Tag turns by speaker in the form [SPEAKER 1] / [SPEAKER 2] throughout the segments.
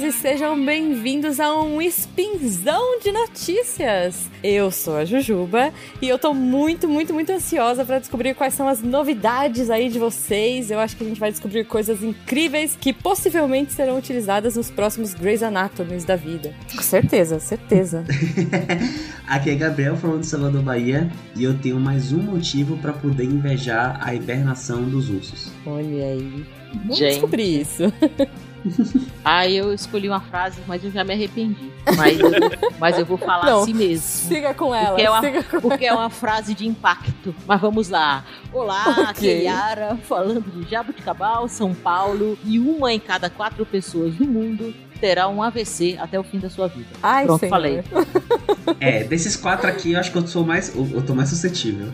[SPEAKER 1] notícias e sejam bem-vindos a um spinzão de notícias. Eu sou a Jujuba e eu tô muito, muito, muito ansiosa para descobrir quais são as novidades aí de vocês. Eu acho que a gente vai descobrir coisas incríveis que possivelmente serão utilizadas nos próximos Grey's Anatomies da vida. Com certeza, certeza.
[SPEAKER 2] Aqui é Gabriel falando de Salvador, Bahia, e eu tenho mais um motivo para poder invejar a hibernação dos ursos.
[SPEAKER 1] Olha aí. Vamos
[SPEAKER 3] Gente.
[SPEAKER 1] descobrir isso.
[SPEAKER 3] Aí eu escolhi uma frase, mas eu já me arrependi. Mas eu, mas eu vou falar
[SPEAKER 1] Não,
[SPEAKER 3] assim mesmo.
[SPEAKER 1] Siga com ela.
[SPEAKER 3] Porque é, uma, porque é uma frase de impacto. Mas vamos lá. Olá,
[SPEAKER 1] Ok.
[SPEAKER 3] aqui é Yara, falando de Jabuticabal, São Paulo. E uma em cada quatro pessoas do mundo terá um AVC até o fim da sua vida.
[SPEAKER 1] Ai,
[SPEAKER 3] Pronto,
[SPEAKER 1] senhor.
[SPEAKER 3] falei.
[SPEAKER 2] É, desses quatro aqui, eu acho que eu sou mais. Eu, eu tô mais suscetível.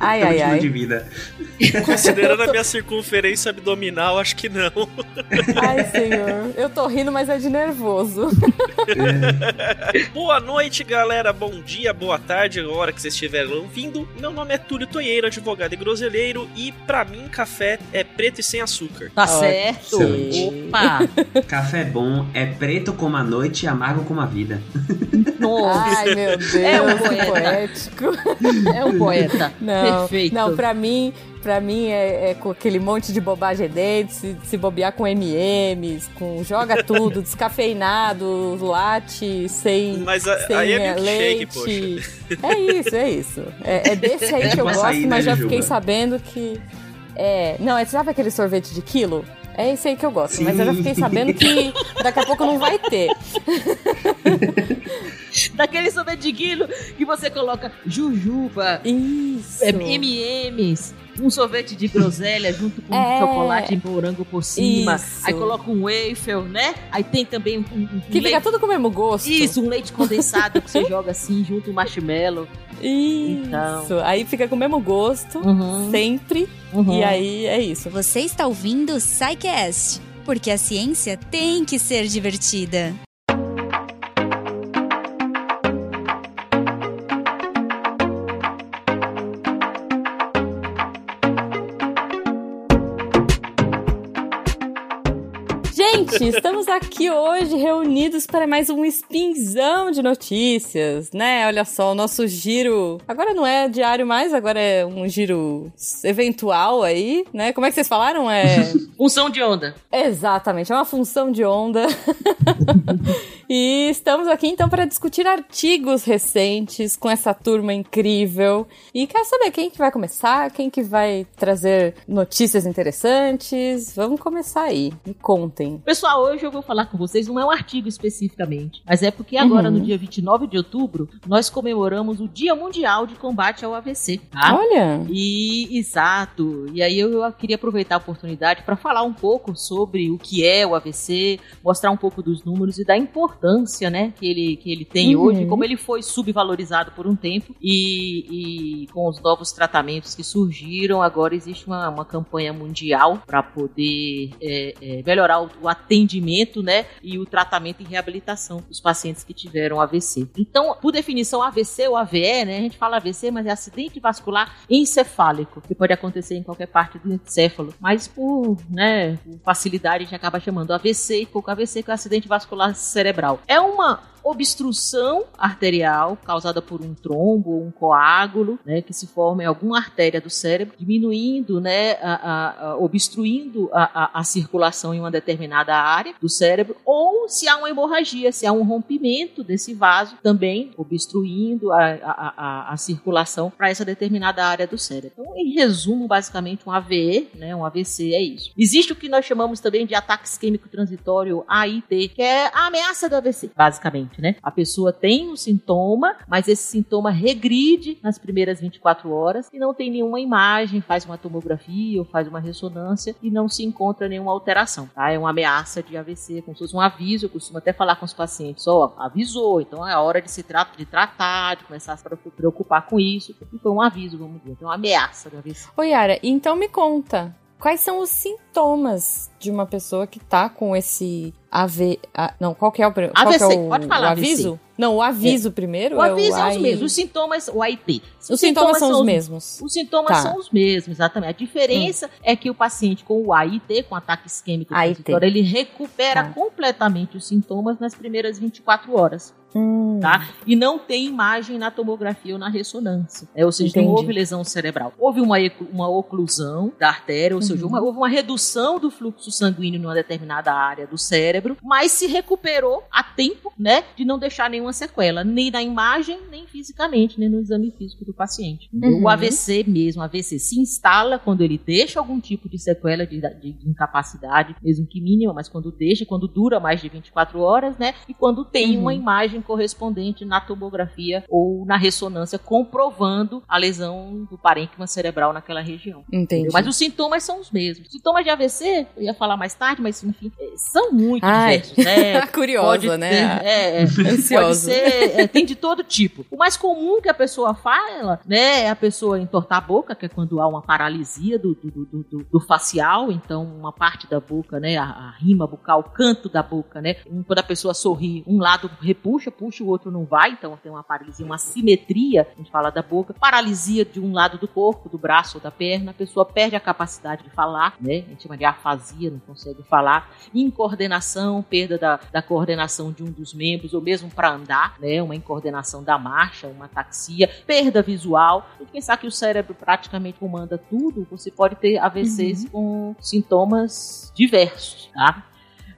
[SPEAKER 1] Ai, ai, ai.
[SPEAKER 2] de vida.
[SPEAKER 4] Considerando a minha circunferência abdominal, acho que não.
[SPEAKER 1] Ai, senhor. Eu tô rindo, mas é de nervoso.
[SPEAKER 4] Boa noite, galera. Bom dia, boa tarde, a hora que vocês estiverem ouvindo. Meu nome é Túlio Toieiro, advogado e groselheiro. E pra mim, café é preto e sem açúcar.
[SPEAKER 3] Tá certo.
[SPEAKER 2] Excelente.
[SPEAKER 3] Opa!
[SPEAKER 2] Café bom é preto como a noite e amargo como a vida.
[SPEAKER 3] Nossa!
[SPEAKER 1] Ai, meu Deus,
[SPEAKER 3] É um
[SPEAKER 1] poético.
[SPEAKER 3] É um poeta.
[SPEAKER 1] Não,
[SPEAKER 3] Perfeito.
[SPEAKER 1] não pra mim, pra mim é, é com aquele monte de bobagem dentro, se, se bobear com M&M's, com joga tudo, descafeinado, latte, sem,
[SPEAKER 4] Mas a-
[SPEAKER 1] sem
[SPEAKER 4] aí é
[SPEAKER 1] leite. É isso, é isso. É, é desse aí
[SPEAKER 2] É
[SPEAKER 1] que eu gosto,
[SPEAKER 2] né,
[SPEAKER 1] mas já
[SPEAKER 2] Jujuba?
[SPEAKER 1] fiquei sabendo que... É, não, é, sabe aquele sorvete de quilo? É esse aí que eu gosto, mas eu já
[SPEAKER 2] Sim.
[SPEAKER 1] fiquei sabendo que daqui a pouco não vai ter.
[SPEAKER 3] Daquele sorvete de quilo que você coloca jujuba,
[SPEAKER 1] Isso.
[SPEAKER 3] M&M's, um sorvete de groselha junto com
[SPEAKER 1] É.
[SPEAKER 3] chocolate em morango por cima.
[SPEAKER 1] Isso.
[SPEAKER 3] Aí coloca um waffle, né? Aí tem também um, um- um
[SPEAKER 1] Que fica
[SPEAKER 3] leite...
[SPEAKER 1] tudo com o mesmo gosto.
[SPEAKER 3] Isso, um leite condensado que você joga assim junto com marshmallow.
[SPEAKER 1] Isso.
[SPEAKER 3] Então.
[SPEAKER 1] Aí fica com o mesmo gosto,
[SPEAKER 3] Uhum,
[SPEAKER 1] sempre.
[SPEAKER 3] uhum.
[SPEAKER 1] E aí é isso.
[SPEAKER 5] Você está ouvindo o SciCast, porque a ciência tem que ser divertida.
[SPEAKER 1] Gente, estamos aqui hoje reunidos para mais um spinzão de notícias, né? Olha só, o nosso giro. Agora não é diário mais, agora é um giro eventual aí, né? Como é que vocês falaram? É.
[SPEAKER 3] Função de onda.
[SPEAKER 1] Exatamente, é uma função de onda. e estamos aqui então para discutir artigos recentes com essa turma incrível. E quero saber quem que vai começar, quem que vai trazer notícias interessantes. Vamos começar aí. Me contem.
[SPEAKER 3] Pessoal, hoje eu vou falar com vocês, não é um artigo especificamente, mas é porque agora,
[SPEAKER 1] Uhum.
[SPEAKER 3] no dia 29 de outubro, nós comemoramos o Dia Mundial de Combate ao AVC, tá?
[SPEAKER 1] Olha,
[SPEAKER 3] E exato. E aí eu queria aproveitar a oportunidade para falar um pouco sobre o que é o AVC, mostrar um pouco dos números e da importância, né, que ele, que ele tem
[SPEAKER 1] Uhum.
[SPEAKER 3] hoje, como ele foi subvalorizado por um tempo e, e com os novos tratamentos que surgiram, agora existe uma, uma campanha mundial para poder é, é, melhorar o, o atendimento, né, e o tratamento e reabilitação dos pacientes que tiveram AVC. Então, por definição, AVC ou AVE, né, a gente fala AVC, mas é acidente vascular encefálico, que pode acontecer em qualquer parte do encéfalo, mas por, né, facilidade a gente acaba chamando AVC e pouco AVC, que é o acidente vascular cerebral. É uma obstrução arterial causada por um trombo ou um coágulo, né, que se forma em alguma artéria do cérebro, diminuindo, né, a, a- a- obstruindo a, circulação em uma determinada área do cérebro, ou se há uma hemorragia, se há um rompimento desse vaso, também obstruindo a circulação para essa determinada área do cérebro. Então, em resumo, basicamente, um AVE, né, um AVC é isso. Existe o que nós chamamos também de ataque isquêmico transitório, AIT, que é a ameaça do AVC, basicamente, né? A pessoa tem um sintoma, mas esse sintoma regride nas primeiras 24 horas e não tem nenhuma imagem, faz uma tomografia ou faz uma ressonância e não se encontra nenhuma alteração, tá? É uma ameaça de AVC, como se fosse um aviso. Eu costumo até falar com os pacientes, ó, avisou, então é hora de se tra de tratar, de começar a se preocupar com isso. E foi um aviso, vamos dizer, então uma ameaça do AVC.
[SPEAKER 1] Ô Yara, então me conta. Quais são os sintomas de uma pessoa que tá com esse AV. a- não, qual que é o, pri- qual que é
[SPEAKER 3] AVC,
[SPEAKER 1] o,
[SPEAKER 3] pode falar
[SPEAKER 1] o aviso? Não, o aviso primeiro?
[SPEAKER 3] O
[SPEAKER 1] é
[SPEAKER 3] aviso é, os
[SPEAKER 1] AI?
[SPEAKER 3] mesmos. Os sintomas, o AIT.
[SPEAKER 1] Os sintomas são os mesmos.
[SPEAKER 3] Os sintomas
[SPEAKER 1] Tá.
[SPEAKER 3] são os mesmos, exatamente. A diferença é que o paciente com o AIT, com ataque isquêmico
[SPEAKER 1] AIT.
[SPEAKER 3] ele recupera
[SPEAKER 1] Tá.
[SPEAKER 3] completamente os sintomas nas primeiras 24 horas.
[SPEAKER 1] Hum,
[SPEAKER 3] Tá? E não tem imagem na tomografia ou na ressonância. É, ou seja, não
[SPEAKER 1] Entendi.
[SPEAKER 3] houve lesão cerebral. Houve uma, uma oclusão da artéria, ou seja,
[SPEAKER 1] Uhum.
[SPEAKER 3] uma- houve uma redução do fluxo sanguíneo numa determinada área do cérebro, mas se recuperou a tempo, né, de não deixar nenhuma sequela, nem na imagem, nem fisicamente, nem no exame físico do paciente.
[SPEAKER 1] Uhum.
[SPEAKER 3] O AVC mesmo, o AVC se instala quando ele deixa algum tipo de sequela de, de- de incapacidade, mesmo que mínima, mas quando deixa, quando dura mais de 24 horas, né, e quando tem
[SPEAKER 1] Uhum.
[SPEAKER 3] uma imagem correspondente na tomografia ou na ressonância comprovando a lesão do parênquima cerebral naquela região.
[SPEAKER 1] entendi.
[SPEAKER 3] Mas os sintomas são os mesmos. Sintomas de AVC, eu ia falar mais tarde, mas enfim, eh, são muito
[SPEAKER 1] Ai.
[SPEAKER 3] diversos, né?
[SPEAKER 1] Curiosa,
[SPEAKER 3] Pode
[SPEAKER 1] né?
[SPEAKER 3] ter- é, é, pode
[SPEAKER 1] Ansiosa.
[SPEAKER 3] ser, é, tem de todo tipo. O mais comum que a pessoa fala, né, é a pessoa entortar a boca, que é quando há uma paralisia do, do, do, do- do facial, então uma parte da boca, né, a, a rima bucal, o canto da boca, né, quando a pessoa sorri, um lado repuxa, puxa, o outro não vai, então tem uma paralisia, uma simetria, a gente fala da boca, paralisia de um lado do corpo, do braço ou da perna, a pessoa perde a capacidade de falar, né, a gente chama de afasia, não consegue falar, incoordenação, perda da, da coordenação de um dos membros, ou mesmo para andar, né? Uma incoordenação da marcha, uma ataxia, perda visual. Tem que pensar que o cérebro praticamente comanda tudo. Você pode ter AVCs com sintomas diversos, tá?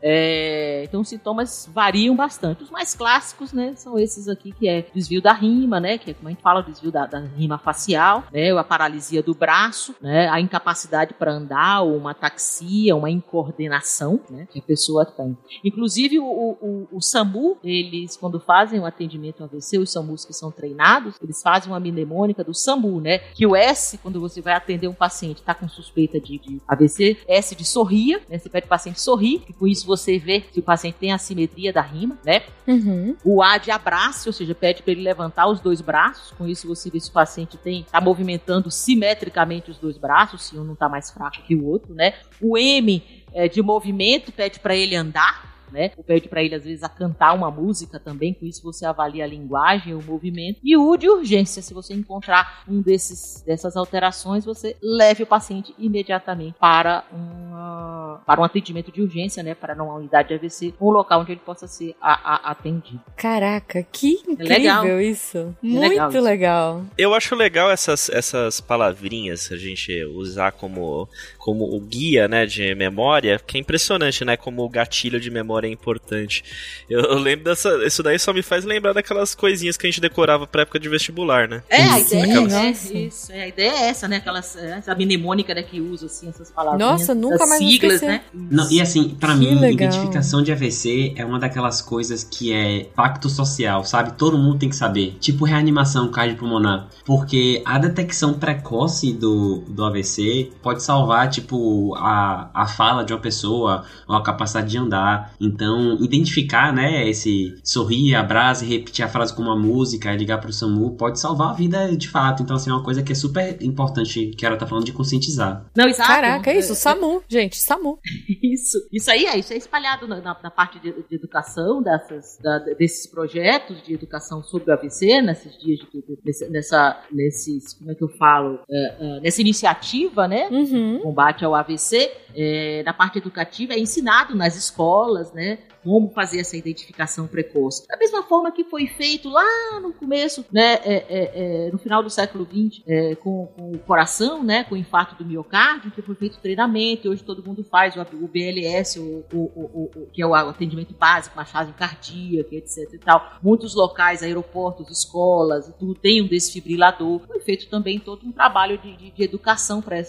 [SPEAKER 3] É, então os sintomas variam bastante. Os mais clássicos, né, são esses aqui que é desvio da rima, né, que é como a gente fala, desvio da, da rima facial, né, a paralisia do braço, né, a incapacidade para andar, ou uma ataxia, uma incoordenação, né, que a pessoa tem. Inclusive o, o, o SAMU, eles quando fazem o atendimento AVC, os SAMUs que são treinados, eles fazem uma mnemônica do SAMU, né, que o S, quando você vai atender um paciente, está com suspeita de, de AVC, S de sorria, né, você pede o paciente sorrir, e com isso você vê se o paciente tem a simetria da rima, né,
[SPEAKER 1] Uhum.
[SPEAKER 3] o A de abraço, ou seja, pede para ele levantar os dois braços. Com isso você vê se o paciente tem está movimentando simetricamente os dois braços, se um não está mais fraco que o outro, né? O M é, de movimento pede para ele andar. Né? Ou pede para ele, às vezes, a cantar uma música também, com isso você avalia a linguagem, o movimento. E o U de urgência, se você encontrar um desses, dessas alterações, você leve o paciente imediatamente para, uma, para um atendimento de urgência, né? Para uma unidade de AVC, um local onde ele possa ser a- a- atendido.
[SPEAKER 1] Caraca, que incrível
[SPEAKER 3] legal.
[SPEAKER 1] isso.
[SPEAKER 3] É
[SPEAKER 1] Muito
[SPEAKER 3] legal
[SPEAKER 1] legal.
[SPEAKER 3] isso.
[SPEAKER 4] Eu acho legal essas, essas palavrinhas a gente usar como, como o guia né, de memória, que é impressionante, né? Como o gatilho de memória é importante. Eu, eu lembro dessa. Isso daí só me faz lembrar daquelas coisinhas que a gente decorava pra época de vestibular, né?
[SPEAKER 3] É, a
[SPEAKER 1] Sim,
[SPEAKER 3] ideia é,
[SPEAKER 1] nossa.
[SPEAKER 3] isso, é, a ideia é essa, né? Aquelas, essa mnemônica né, que usa assim, essas palavrinhas.
[SPEAKER 1] Nossa, nunca mais
[SPEAKER 3] siglas. Né?
[SPEAKER 2] Não, e assim, pra
[SPEAKER 1] Que
[SPEAKER 2] mim,
[SPEAKER 1] legal.
[SPEAKER 2] identificação de AVC é uma daquelas coisas que é pacto social, sabe? Todo mundo tem que saber. Tipo reanimação cardiopulmonar. Porque a detecção precoce do, do AVC pode salvar, tipo, a, a fala de uma pessoa ou a capacidade de andar. Então, identificar, né, esse sorrir, abraço e repetir a frase com uma música, ligar pro SAMU, pode salvar a vida de fato. Então, assim, é uma coisa que é super importante que ela tá falando de conscientizar.
[SPEAKER 3] Não, exato.
[SPEAKER 1] Caraca, é isso, SAMU, gente, SAMU.
[SPEAKER 3] Isso, isso aí é, isso é espalhado na, na- na parte de, de educação dessas, da- desses projetos de educação sobre o AVC, nesses dias de, de- nesse- nessa, nesses, como é que eu falo, É, é, nessa iniciativa, né?
[SPEAKER 1] Uhum.
[SPEAKER 3] combate ao AVC, é, na parte educativa, é ensinado nas escolas, né? Como fazer essa identificação precoce. Da mesma forma que foi feito lá no começo, né? é, é, é, no final do século XX, é, com, com o coração, né? Com o infarto do miocárdio, que foi feito treinamento, e hoje todo mundo faz o, o BLS, o, o, o- que é o atendimento básico, massagem cardíaca, etc e tal. Muitos locais, aeroportos, escolas, tudo tem um desfibrilador. Foi feito também todo um trabalho de, de- de educação para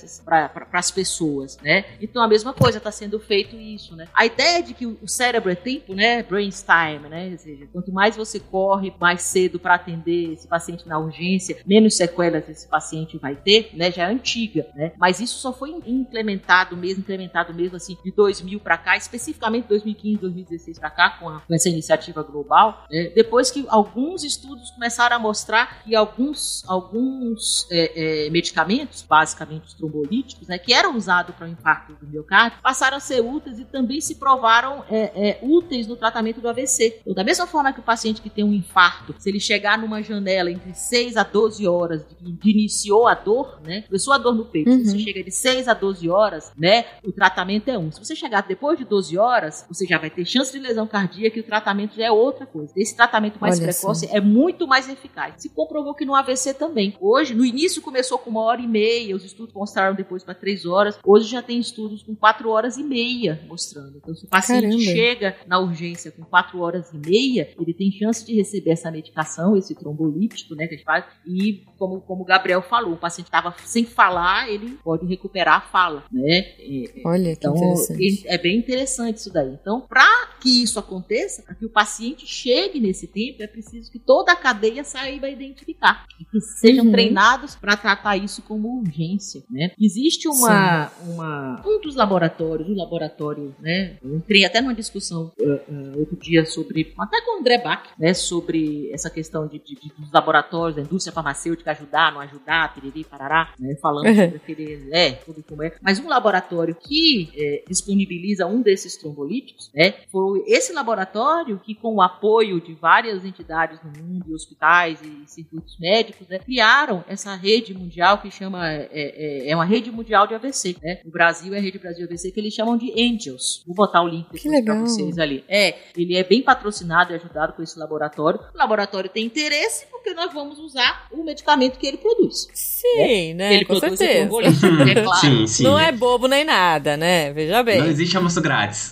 [SPEAKER 3] as pessoas, né? Então a mesma coisa está sendo feito isso, né? A ideia de que o cérebro é tempo, né? Brainstorm, né? Ou seja, quanto mais você corre mais cedo para atender esse paciente na urgência, menos sequelas esse paciente vai ter, né? Já é antiga, né? Mas isso só foi implementado mesmo, implementado mesmo assim, de 2000 para cá, especificamente 2015, 2016 para cá, com, a, com, essa iniciativa global, é, depois que alguns estudos começaram a mostrar que alguns, alguns é, é, medicamentos, basicamente os trombolíticos, né, que eram usados para o infarto do miocárdio, passaram a ser úteis e também se provaram é, é, úteis no tratamento do AVC. Então, da mesma forma que o paciente que tem um infarto, se ele chegar numa janela entre 6 a 12 horas de, de iniciou a dor, né, começou a dor no peito, uhum. se você chega de 6 a 12 horas, né, o tratamento é um. Se você chegar depois de 12 horas, você já vai ter chance de lesão cardíaca e o tratamento já é outra coisa. Esse tratamento mais Olha precoce assim. é muito mais eficaz. Se comprovou que no AVC também. Hoje, no início começou com uma hora e meia, os estudos mostraram depois para três horas. Hoje já tem estudos com quatro horas e meia mostrando. Então, se o paciente Caramba. chega na urgência com quatro horas e meia, ele tem chance de receber essa medicação, esse trombolítico, né, que a gente faz, e como, como o Gabriel falou, o paciente estava sem falar, ele pode recuperar a fala, né?
[SPEAKER 1] É, é, Olha,
[SPEAKER 3] então,
[SPEAKER 1] que interessante.
[SPEAKER 3] É bem interessante isso daí. Então, para que isso aconteça, para que o paciente chegue nesse tempo, é preciso que toda a cadeia saiba identificar e que sejam uhum. treinados para tratar isso como urgência, né? Existe uma, uma um dos laboratórios, o laboratório, né? Eu entrei até numa discussão uh, uh, outro dia sobre, até com o André Bach, né? Sobre essa questão de, de, de dos laboratórios, da indústria farmacêutica ajudar, não ajudar, piriri, parará, né? Falando sobre aquele, é, tudo como é. Mas um laboratório que é, disponibiliza um desses trombolíticos, né? Foi esse laboratório que, com o apoio de várias entidades no mundo, hospitais e circuitos médicos, né, criaram essa rede mundial que chama é, é, é, uma rede mundial de AVC, né? No Brasil é rede Brasil AVC que eles chamam de Angels. Vou botar o link depois para vocês ali. É, ele é bem patrocinado e ajudado por esse laboratório. O laboratório tem interesse porque nós vamos usar o medicamento que ele produz.
[SPEAKER 1] Sim, né? né?
[SPEAKER 3] Ele
[SPEAKER 1] com
[SPEAKER 3] produz
[SPEAKER 1] certeza.
[SPEAKER 3] é claro. Sim,
[SPEAKER 1] sim. Não é bobo nem nada, né? Veja bem.
[SPEAKER 2] Não existe almoço grátis.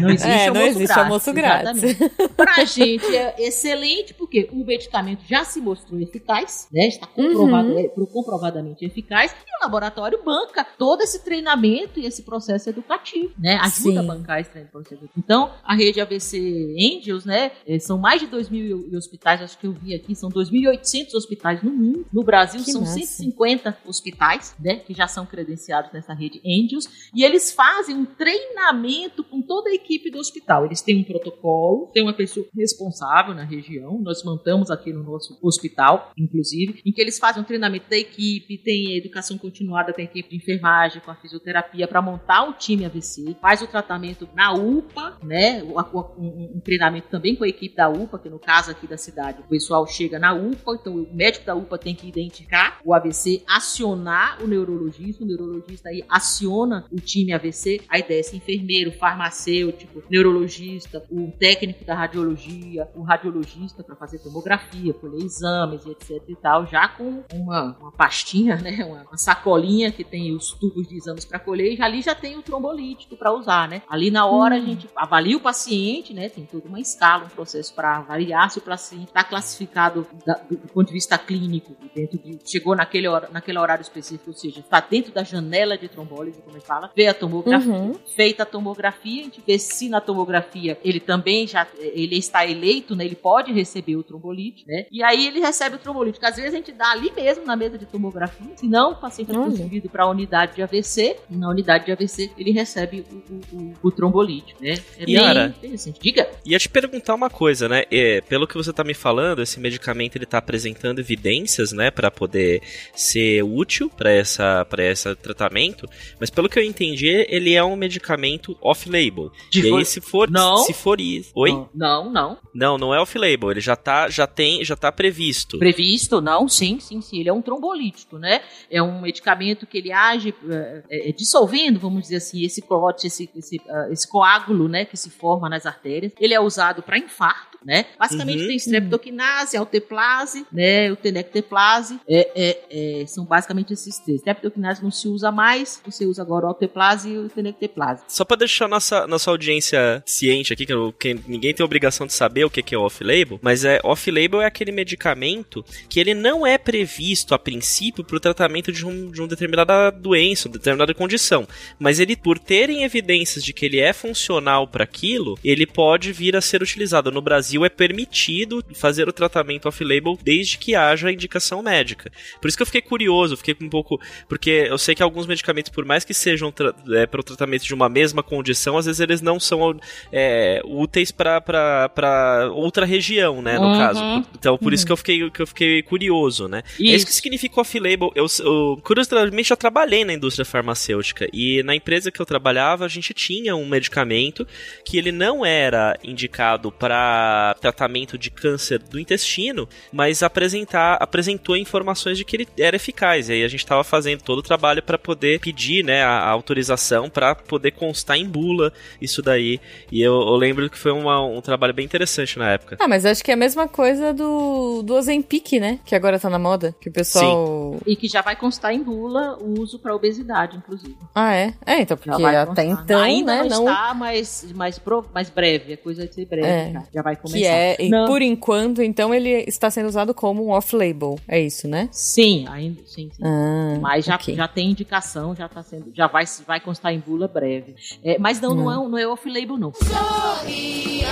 [SPEAKER 3] Não existe, é, almoço, não existe grátis, almoço grátis. Pra gente é excelente, porque o medicamento já se mostrou eficaz, né? Está comprovado, uhum. é, comprovadamente eficaz, e o laboratório banca todo esse treinamento e esse processo educativo, né? Ajuda Sim. a bancar esse processo educativo. Então, a rede ABC Angels, né? É, são mais de 2 mil hospitais, acho que eu vi aqui, são 2.800 hospitais no mundo. No Brasil, que são massa. 150 hospitais, né? Que já são credenciados nessa rede Angels. E eles fazem um treinamento com toda a equipe do hospital. Eles têm um protocolo, tem uma pessoa responsável na região. Nós mantamos aqui no nosso hospital, inclusive, em que eles fazem um treinamento da equipe, tem educação continuada a equipe de enfermagem, com a fisioterapia, para montar o time AVC, faz o tratamento na UPA, né? Um, um, treinamento também com a equipe da UPA, que no caso aqui da cidade, o pessoal chega na UPA, então o médico da UPA tem que identificar o AVC, acionar o neurologista, o neurologista aí aciona o time AVC, a ideia é enfermeiro, farmacêutico, neurologista, o técnico da radiologia, o radiologista para fazer tomografia, colher exames e etc e tal, já com uma, uma pastinha, né, uma, uma sacolinha que tem os tubos de exames para colher e ali já tem o trombolítico para usar, né? Ali na hora hum. a gente avalia o paciente, né? Tem toda uma escala, um processo para avaliar se o paciente está classificado da, do, do, ponto de vista clínico, dentro de, chegou naquele, hora, naquele horário específico, ou seja, está dentro da janela de trombólise, como a gente fala, vê a tomografia, uhum. feita a tomografia, a gente vê se na tomografia ele também já ele está eleito, né? Ele pode receber o trombolite, né? E aí ele recebe o trombolite. Às vezes a gente dá ali mesmo na mesa de tomografia, se não o paciente é transferido para a unidade de AVC, na unidade de AVC ele recebe o, o, o, o trombolite, né?
[SPEAKER 4] É Yara, bem interessante. Diga. Ia te perguntar uma coisa, né? É, pelo que você está me falando, esse medicamento ele está apresentando evidências, né, para poder ser útil para essa para esse tratamento, mas pelo que eu entendi, ele é um medicamento off-label. E aí se for
[SPEAKER 3] não.
[SPEAKER 4] se for isso, oi?
[SPEAKER 3] Não, não.
[SPEAKER 4] Não, não é off-label, ele já tá já tem já tá previsto.
[SPEAKER 3] Previsto? Não, sim, sim, sim, ele é um trombolítico, né? É um medicamento que ele age é, é, dissolvendo, vamos dizer assim, esse clote, esse esse, uh, esse coágulo, né, que se forma nas artérias. Ele é usado para infarto né? Basicamente uhum. tem streptokinase, alteplase, né? O tenecteplase, é, é, é, são basicamente esses três. Streptokinase não se usa mais, você usa agora o alteplase e o tenecteplase.
[SPEAKER 4] Só para deixar nossa, nossa audiência ciente aqui, que, que ninguém tem obrigação de saber o que, que é off-label, mas é off-label é aquele medicamento que ele não é previsto a princípio para o tratamento de, um, de uma determinada doença, uma determinada condição, mas ele, por terem evidências de que ele é funcional para aquilo, ele pode vir a ser utilizado. No Brasil Brasil é permitido fazer o tratamento off-label desde que haja indicação médica. Por isso que eu fiquei curioso, fiquei um pouco. Porque eu sei que alguns medicamentos, por mais que sejam é, para o tratamento de uma mesma condição, às vezes eles não são é, úteis para outra região, né, no uhum. caso. Então, por uhum. isso que eu fiquei, que eu fiquei curioso, né? Isso. É isso que significa off-label. Eu, eu, curiosamente, já trabalhei na indústria farmacêutica e na empresa que eu trabalhava, a gente tinha um medicamento que ele não era indicado para tratamento de câncer do intestino, mas apresentar, apresentou informações de que ele era eficaz. E aí a gente estava fazendo todo o trabalho para poder pedir né, a, a autorização para poder constar em bula isso daí. E eu, eu lembro que foi uma, um trabalho bem interessante na época.
[SPEAKER 1] Ah, mas acho que é a mesma coisa do, do Ozempic, né? Que agora tá na moda. Que o pessoal.
[SPEAKER 3] Sim. E que já vai constar em bula o uso para obesidade, inclusive.
[SPEAKER 1] Ah, é? É, então, porque até então,
[SPEAKER 3] Ainda
[SPEAKER 1] né?
[SPEAKER 3] Não está, mas mais, pro, mais breve. A coisa de ser breve é. já, já vai começar.
[SPEAKER 1] Que é, não. por enquanto, então, ele está sendo usado como um off-label. É isso, né?
[SPEAKER 3] Sim, ainda sim. sim. Ah, mas já, okay. já tem indicação, já tá sendo. Já vai, vai constar em bula breve. É, mas não, não, não é, não é off-label, não. Sorria.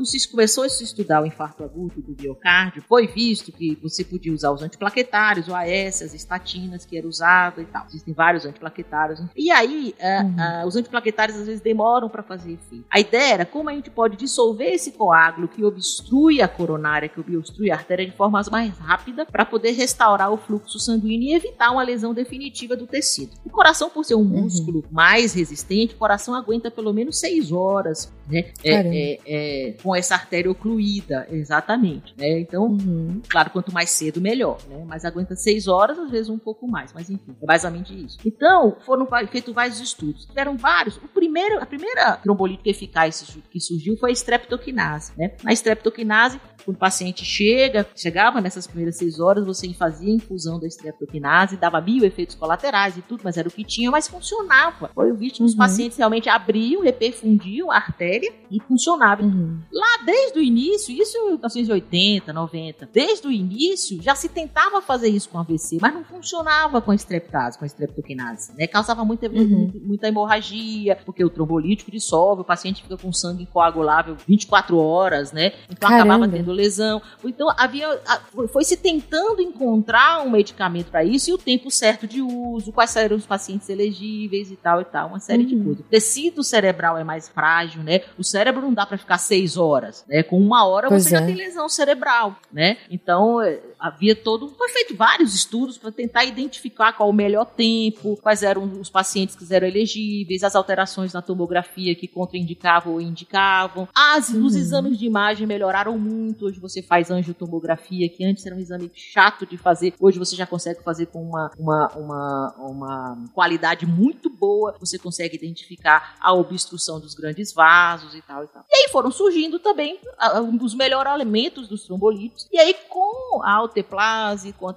[SPEAKER 3] Quando se começou a se estudar o infarto agudo do miocárdio, foi visto que você podia usar os antiplaquetários, o AS, as estatinas que era usado e tal. Existem vários antiplaquetários. E aí, uh, uhum. uh, os antiplaquetários às vezes demoram para fazer efeito. A ideia era como a gente pode dissolver esse coágulo que obstrui a coronária, que obstrui a artéria de forma mais rápida, para poder restaurar o fluxo sanguíneo e evitar uma lesão definitiva do tecido. O coração, por ser um uhum. músculo mais resistente, o coração aguenta pelo menos seis horas né? É, é, é, com essa artéria ocluída, exatamente. Né? Então, uhum. claro, quanto mais cedo, melhor. Né? Mas aguenta seis horas, às vezes um pouco mais. Mas enfim, é basicamente isso. Então, foram feitos vários estudos. Tiveram vários. O primeiro, a primeira trombolítica eficaz que surgiu foi a streptokinase. Né? A streptokinase, quando o paciente chega, chegava nessas primeiras seis horas, você fazia infusão da streptokinase, dava mil efeitos colaterais e tudo, mas era o que tinha, mas funcionava. Foi o visto que os uhum. pacientes realmente abriam, reperfundiam a artéria e funcionava. Uhum. Lá desde o início, isso em 1980, 90, desde o início já se tentava fazer isso com AVC, mas não funcionava com a streptase, com a streptokinase, né? Causava muita, uhum. muita hemorragia, porque o trombolítico dissolve, o paciente fica com sangue coagulável 24 horas, né? Então Caramba. acabava tendo lesão. Então havia foi se tentando encontrar um medicamento para isso e o tempo certo de uso, quais eram os pacientes elegíveis e tal e tal, uma série uhum. de coisas. O tecido cerebral é mais frágil, né? O cérebro não dá para ficar seis horas, né? Com uma hora pois você é. já tem lesão cerebral, né? Então havia todo. Foi feito vários estudos para tentar identificar qual o melhor tempo, quais eram os pacientes que eram elegíveis, as alterações na tomografia que contraindicavam ou indicavam. As, uhum. Os exames de imagem melhoraram muito. Hoje você faz angiotomografia, que antes era um exame chato de fazer. Hoje você já consegue fazer com uma, uma, uma, uma qualidade muito boa. Você consegue identificar a obstrução dos grandes vasos e tal e tal. E aí foram surgindo também um dos melhoramentos dos trombolitos. E aí, com a alteplase, com a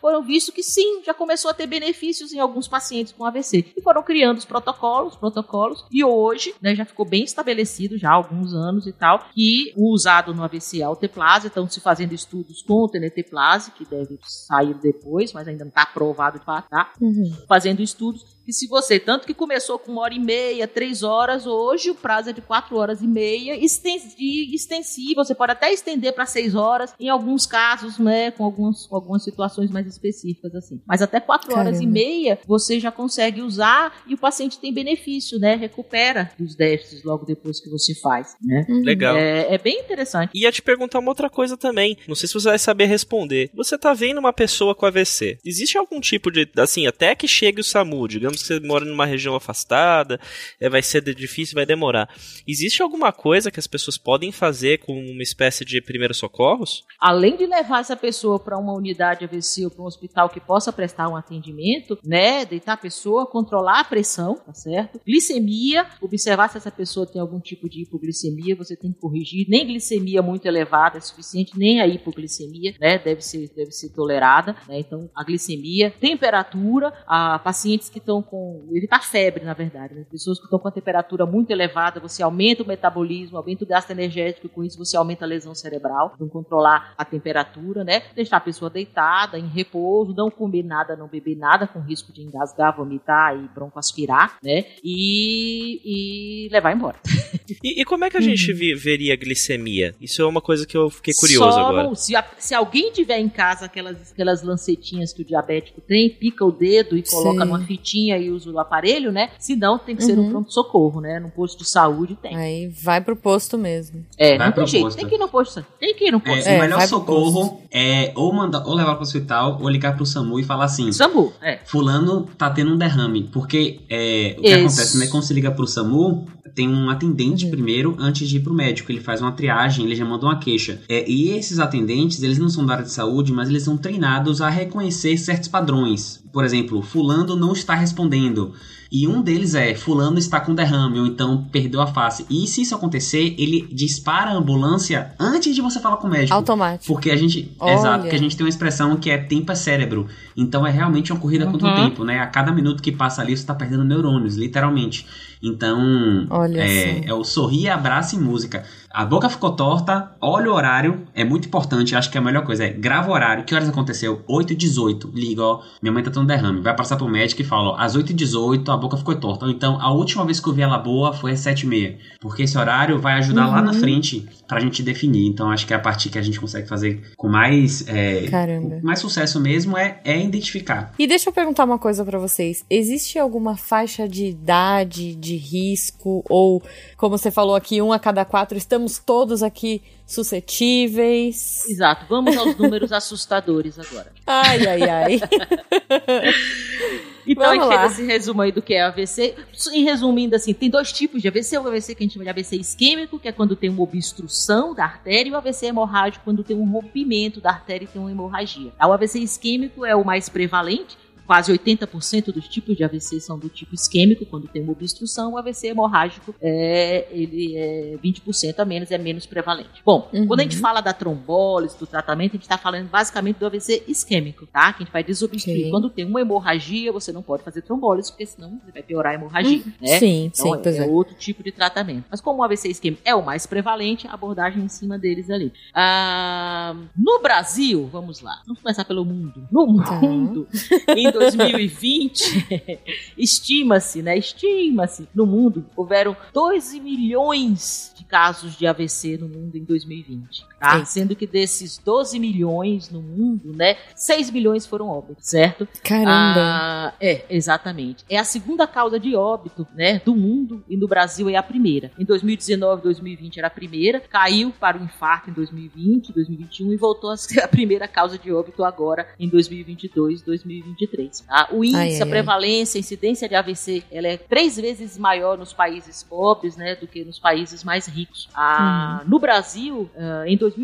[SPEAKER 3] foram visto que sim, já começou a ter benefícios em alguns pacientes com AVC. E foram criando os protocolos, protocolos, e hoje, né, já ficou bem estabelecido já há alguns anos e tal, que o usado no AVC é alteplase, estão se fazendo estudos com teneteplase, que deve sair depois, mas ainda não está aprovado de fato, tá? Uhum. Fazendo estudos que se você, tanto que começou com uma hora e meia, três horas, hoje o prazo é de quatro horas e meia, extensível, você pode até estender para seis horas, em alguns casos, né, com algumas, com algumas situações mais específicas, assim. Mas até quatro Caramba. horas e meia, você já consegue usar e o paciente tem benefício, né, recupera dos déficits logo depois que você faz, né.
[SPEAKER 4] Uhum. Legal.
[SPEAKER 3] É, é bem interessante.
[SPEAKER 4] Ia te perguntar uma outra coisa também, não sei se você vai saber responder. Você tá vendo uma pessoa com AVC, existe algum tipo de, assim, até que chegue o SAMU, digamos digamos que você mora numa região afastada, é, vai ser difícil, vai demorar. Existe alguma coisa que as pessoas podem fazer com uma espécie de primeiros socorros?
[SPEAKER 3] Além de levar essa pessoa para uma unidade AVC ou para um hospital que possa prestar um atendimento, né, deitar a pessoa, controlar a pressão, tá certo? Glicemia, observar se essa pessoa tem algum tipo de hipoglicemia, você tem que corrigir. Nem glicemia muito elevada é suficiente, nem a hipoglicemia, né, deve ser deve ser tolerada, né? Então a glicemia, temperatura, a pacientes que estão com. evitar febre, na verdade. Né? Pessoas que estão com a temperatura muito elevada, você aumenta o metabolismo, aumenta o gasto energético, com isso você aumenta a lesão cerebral. Então, controlar a temperatura, né? Deixar a pessoa deitada, em repouso, não comer nada, não beber nada, com risco de engasgar, vomitar e broncoaspirar, né? E, e levar embora.
[SPEAKER 4] E, e como é que a gente
[SPEAKER 3] Uhum.
[SPEAKER 4] veria a glicemia? Isso é uma coisa que eu fiquei curioso
[SPEAKER 3] Só
[SPEAKER 4] agora.
[SPEAKER 3] não- se, a- se alguém tiver em casa aquelas, aquelas lancetinhas que o diabético tem, pica o dedo e coloca
[SPEAKER 1] Sim.
[SPEAKER 3] numa fitinha e usa o aparelho, né? Se não, tem que ser
[SPEAKER 1] Uhum.
[SPEAKER 3] um pronto-socorro, né? Num posto de saúde tem.
[SPEAKER 1] Aí vai pro posto mesmo.
[SPEAKER 3] É,
[SPEAKER 2] Vai
[SPEAKER 3] não
[SPEAKER 2] pro
[SPEAKER 3] tem jeito.
[SPEAKER 2] posto.
[SPEAKER 3] Tem que ir no posto. Tem que ir no posto.
[SPEAKER 2] É,
[SPEAKER 1] É,
[SPEAKER 2] o melhor
[SPEAKER 1] pro
[SPEAKER 2] socorro é ou mandar ou levar para o hospital ou ligar pro SAMU e falar assim:
[SPEAKER 3] Sambu, é.
[SPEAKER 2] Fulano tá tendo um derrame. Porque é, o que
[SPEAKER 3] Isso.
[SPEAKER 2] acontece, né? Quando você liga pro SAMU, tem um atendente
[SPEAKER 1] Uhum.
[SPEAKER 2] primeiro antes de ir pro médico. Ele faz uma triagem, ele já manda uma queixa. É, e esses atendentes, eles não são da área de saúde, mas eles são treinados a reconhecer certos padrões. Por exemplo, Fulano não está respondendo. E um deles é, fulano está com derrame, ou então perdeu a face. E se isso acontecer, ele dispara a ambulância antes de você falar com o médico.
[SPEAKER 1] Automático.
[SPEAKER 2] Porque a gente.
[SPEAKER 1] Olha.
[SPEAKER 2] Exato, porque a gente tem uma expressão que é tempo é cérebro. Então é realmente uma corrida contra o
[SPEAKER 3] Uhum.
[SPEAKER 2] tempo, né? A cada minuto que passa ali, você tá perdendo neurônios, literalmente. Então.
[SPEAKER 1] Olha
[SPEAKER 2] É,
[SPEAKER 1] só.
[SPEAKER 2] é o sorrir, abraço e música. A boca ficou torta, olha o horário, é muito importante, acho que é a melhor coisa é grava o horário, que horas aconteceu? 8 e 18, liga, ó, minha mãe tá tendo derrame, vai passar pro médico e fala, ó, às 8 e 18 a boca ficou torta, ou então a última vez que eu vi ela boa foi às 7 e meia, porque esse horário vai ajudar lá na
[SPEAKER 1] Uhum.
[SPEAKER 2] frente pra gente definir, então acho que é a parte que a gente consegue fazer com mais, é,
[SPEAKER 1] Caramba.
[SPEAKER 2] com mais sucesso mesmo é, é identificar.
[SPEAKER 1] E deixa eu perguntar uma coisa pra vocês. Existe alguma faixa de idade, de risco, ou, como você falou aqui, um a cada quatro, estamos todos aqui suscetíveis?
[SPEAKER 3] Exato. Vamos aos números assustadores agora.
[SPEAKER 1] Ai, ai, ai.
[SPEAKER 3] Então
[SPEAKER 1] Vamos
[SPEAKER 3] a gente
[SPEAKER 1] lá.
[SPEAKER 3] fez esse resumo aí do que é AVC. Em resumindo, assim, tem dois tipos de AVC. O AVC que a gente chama de AVC isquêmico, que é quando tem uma obstrução da artéria, e o AVC hemorrágico, quando tem um rompimento da artéria e tem uma hemorragia. O AVC isquêmico é o mais prevalente. Quase 80% dos tipos de AVC são do tipo isquêmico, quando tem uma obstrução. O AVC hemorrágico é, ele é 20% a menos, é menos prevalente. Bom,
[SPEAKER 1] Uhum.
[SPEAKER 3] quando a gente fala da trombólise, do tratamento, a gente está falando basicamente do AVC isquêmico, tá? Que a gente vai desobstruir. Quando tem uma hemorragia, você não pode fazer trombólise, porque senão você vai piorar a hemorragia, né?
[SPEAKER 1] Sim,
[SPEAKER 3] Então,
[SPEAKER 1] sim, pois
[SPEAKER 3] é,
[SPEAKER 1] é.
[SPEAKER 3] outro tipo de tratamento. Mas como o AVC isquêmico é o mais prevalente, a abordagem em cima deles ali. Ah, no Brasil, vamos lá, vamos começar pelo mundo. No
[SPEAKER 1] Tá.
[SPEAKER 3] mundo, em 2020, estima-se, né? Estima-se, no mundo, houveram 12 milhões de casos de AVC no mundo em 2020. Tá? Sendo que desses 12 milhões no mundo, né? 6 milhões foram óbitos, certo?
[SPEAKER 1] Caramba.
[SPEAKER 3] Ah, é, exatamente. É a segunda causa de óbito, né, do mundo e no Brasil é a primeira. Em 2019, 2020 era a primeira, caiu para o infarto em 2020, 2021 e voltou a ser a primeira causa de óbito agora em 2022, 2023. Tá? O índice,
[SPEAKER 1] Ai, ai,
[SPEAKER 3] a prevalência, a incidência de AVC, ela é três vezes maior nos países pobres, né, do que nos países mais ricos. Ah, No Brasil, ah, em 2020,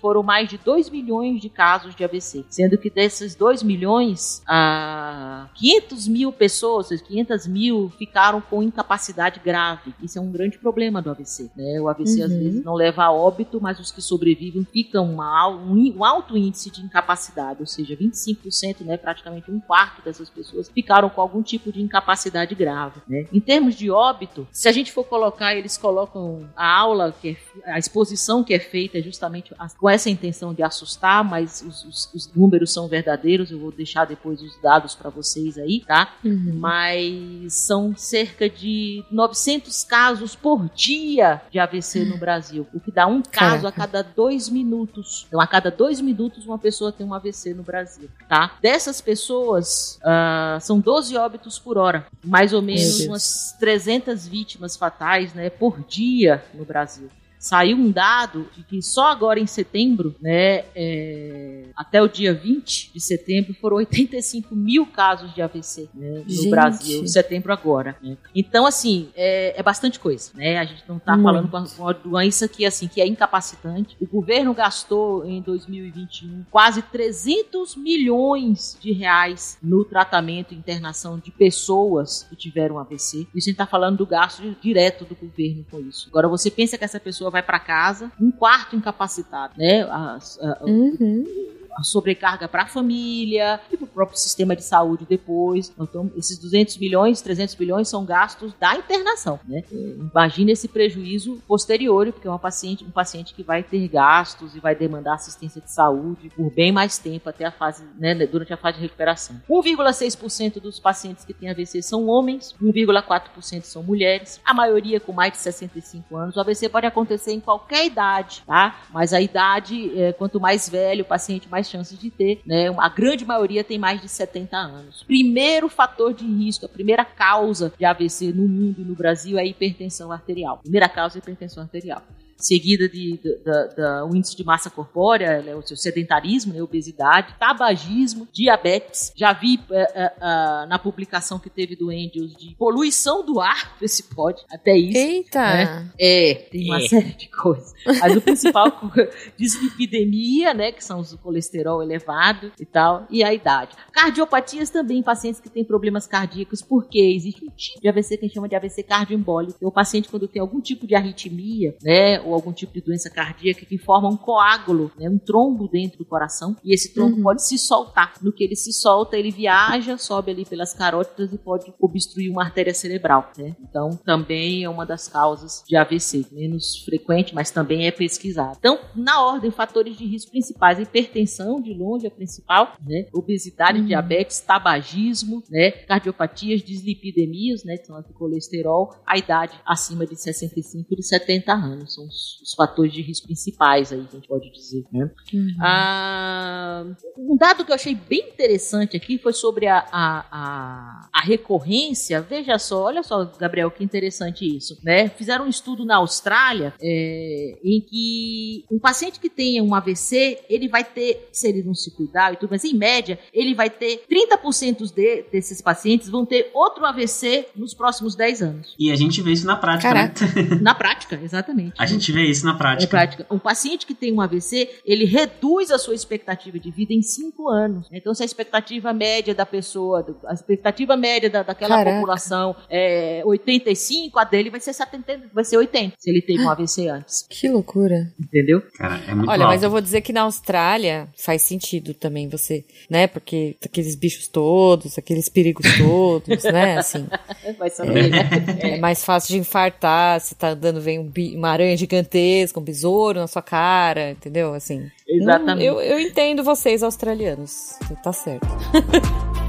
[SPEAKER 3] foram mais de 2 milhões de casos de AVC, sendo que desses 2 milhões, ah, 500 mil pessoas, 500 mil ficaram com incapacidade grave. Isso é um grande problema do AVC. Né? O AVC às
[SPEAKER 1] Uhum.
[SPEAKER 3] vezes não leva a óbito, mas os que sobrevivem ficam uma um, um alto índice de incapacidade, ou seja, 25%, né, praticamente um quarto dessas pessoas ficaram com algum tipo de incapacidade grave. Né? Em termos de óbito, se a gente for colocar, eles colocam a aula, que é, a exposição que é feita é justamente com essa intenção de assustar, mas os, os- os números são verdadeiros, eu vou deixar depois os dados para vocês aí, tá?
[SPEAKER 1] Uhum.
[SPEAKER 3] mas são cerca de 900 casos por dia de AVC no Brasil, o que dá um caso
[SPEAKER 1] Caraca.
[SPEAKER 3] a cada dois minutos. Então, a cada dois minutos, uma pessoa tem um AVC no Brasil, tá? Dessas pessoas, ah, são 12 óbitos por hora, mais ou menos umas 300 vítimas fatais, né, por dia no Brasil. Saiu um dado de que só agora em setembro, né, é, até o dia 20 de setembro, foram 85 mil casos de AVC né, no
[SPEAKER 1] Gente.
[SPEAKER 3] Brasil, em setembro agora. né. Então, assim, é, é bastante coisa, né? A gente não está falando com uma- doença que, assim, que é incapacitante. O governo gastou em 2021 quase 300 milhões de reais no tratamento e internação de pessoas que tiveram AVC. Isso a gente está falando do gasto di- direto do governo com isso. Agora, você pensa que essa pessoa vai para casa, um quarto incapacitado, né? As- a-
[SPEAKER 1] Uhum.
[SPEAKER 3] A sobrecarga para a família e para o próprio sistema de saúde depois. Então, esses 200 milhões, 300 bilhões são gastos da internação, né? Imagina esse prejuízo posterior, porque é uma paciente, um paciente que vai ter gastos e vai demandar assistência de saúde por bem mais tempo até a fase, né, durante a fase de recuperação. 1,6% dos pacientes que têm AVC são homens, 1,4% são mulheres, a maioria com mais de 65 anos. O AVC pode acontecer em qualquer idade, tá? Mas a idade, é, quanto mais velho o paciente, mais chances de ter, né? A grande maioria tem mais de 70 anos. Primeiro fator de risco, a primeira causa de AVC no mundo e no Brasil é a hipertensão arterial. Primeira causa é a hipertensão arterial seguida de, de, de, índice de massa corpórea, né, o seu sedentarismo, né, obesidade, tabagismo, diabetes. Já vi é, é, é, na publicação que teve do Angels de poluição do ar, ver se pode, até isso.
[SPEAKER 1] Eita!
[SPEAKER 3] Né? É, tem uma é. série de coisas. Mas o principal, dislipidemia, né, que são o colesterol elevado e tal, e a idade. Cardiopatias também, pacientes que têm problemas cardíacos, porque existe um tipo de AVC que a gente chama de AVC cardioembólico. O paciente, quando tem algum tipo de arritmia, né, ou algum tipo de doença cardíaca que forma um coágulo, né, um trombo dentro do coração, e esse trombo uhum. pode se soltar. No que ele se solta, ele viaja, sobe ali pelas carótidas e pode obstruir uma artéria cerebral. Né? Então, também é uma das causas de AVC, menos frequente, mas também é pesquisado. Então, na ordem, fatores de risco principais: hipertensão, de longe a principal, né? obesidade, uhum. diabetes, tabagismo, né? cardiopatias, dislipidemias, né? que são as colesterol, a idade acima de 65 e de 70 anos. São os, os, fatores de risco principais aí, que a gente pode dizer. Né? Uhum. Ah, um dado que eu achei bem interessante aqui foi sobre a, a, a, a, recorrência. Veja só, olha só, Gabriel, que interessante isso. Né? Fizeram um estudo na Austrália é, em que um paciente que tenha um AVC, ele vai ter, se ele não se cuidar e tudo, mas em média, ele vai ter 30% de, desses pacientes vão ter outro AVC nos próximos 10 anos.
[SPEAKER 2] E a gente vê isso na prática, né?
[SPEAKER 3] Na prática, exatamente.
[SPEAKER 2] A gente vê isso na prática.
[SPEAKER 3] Na prática. Um paciente que tem um AVC, ele reduz a sua expectativa de vida em 5 anos. Então, se a expectativa média da pessoa, a expectativa média da, daquela Caraca. população é 85, a dele vai ser 70, vai ser 80, se ele teve um AVC antes.
[SPEAKER 1] Que loucura.
[SPEAKER 3] Entendeu?
[SPEAKER 2] Cara, é muito
[SPEAKER 1] Olha,
[SPEAKER 2] alto.
[SPEAKER 1] mas eu vou dizer que na Austrália faz sentido também você, né? Porque aqueles bichos todos, aqueles perigos todos, né? Assim.
[SPEAKER 3] Vai saber, é, né?
[SPEAKER 1] É mais fácil de infartar, se tá andando, vem um, uma aranha gigantesca, um besouro na sua cara, entendeu? Assim.
[SPEAKER 3] Exatamente.
[SPEAKER 1] Eu, eu entendo vocês, australianos. Tá certo.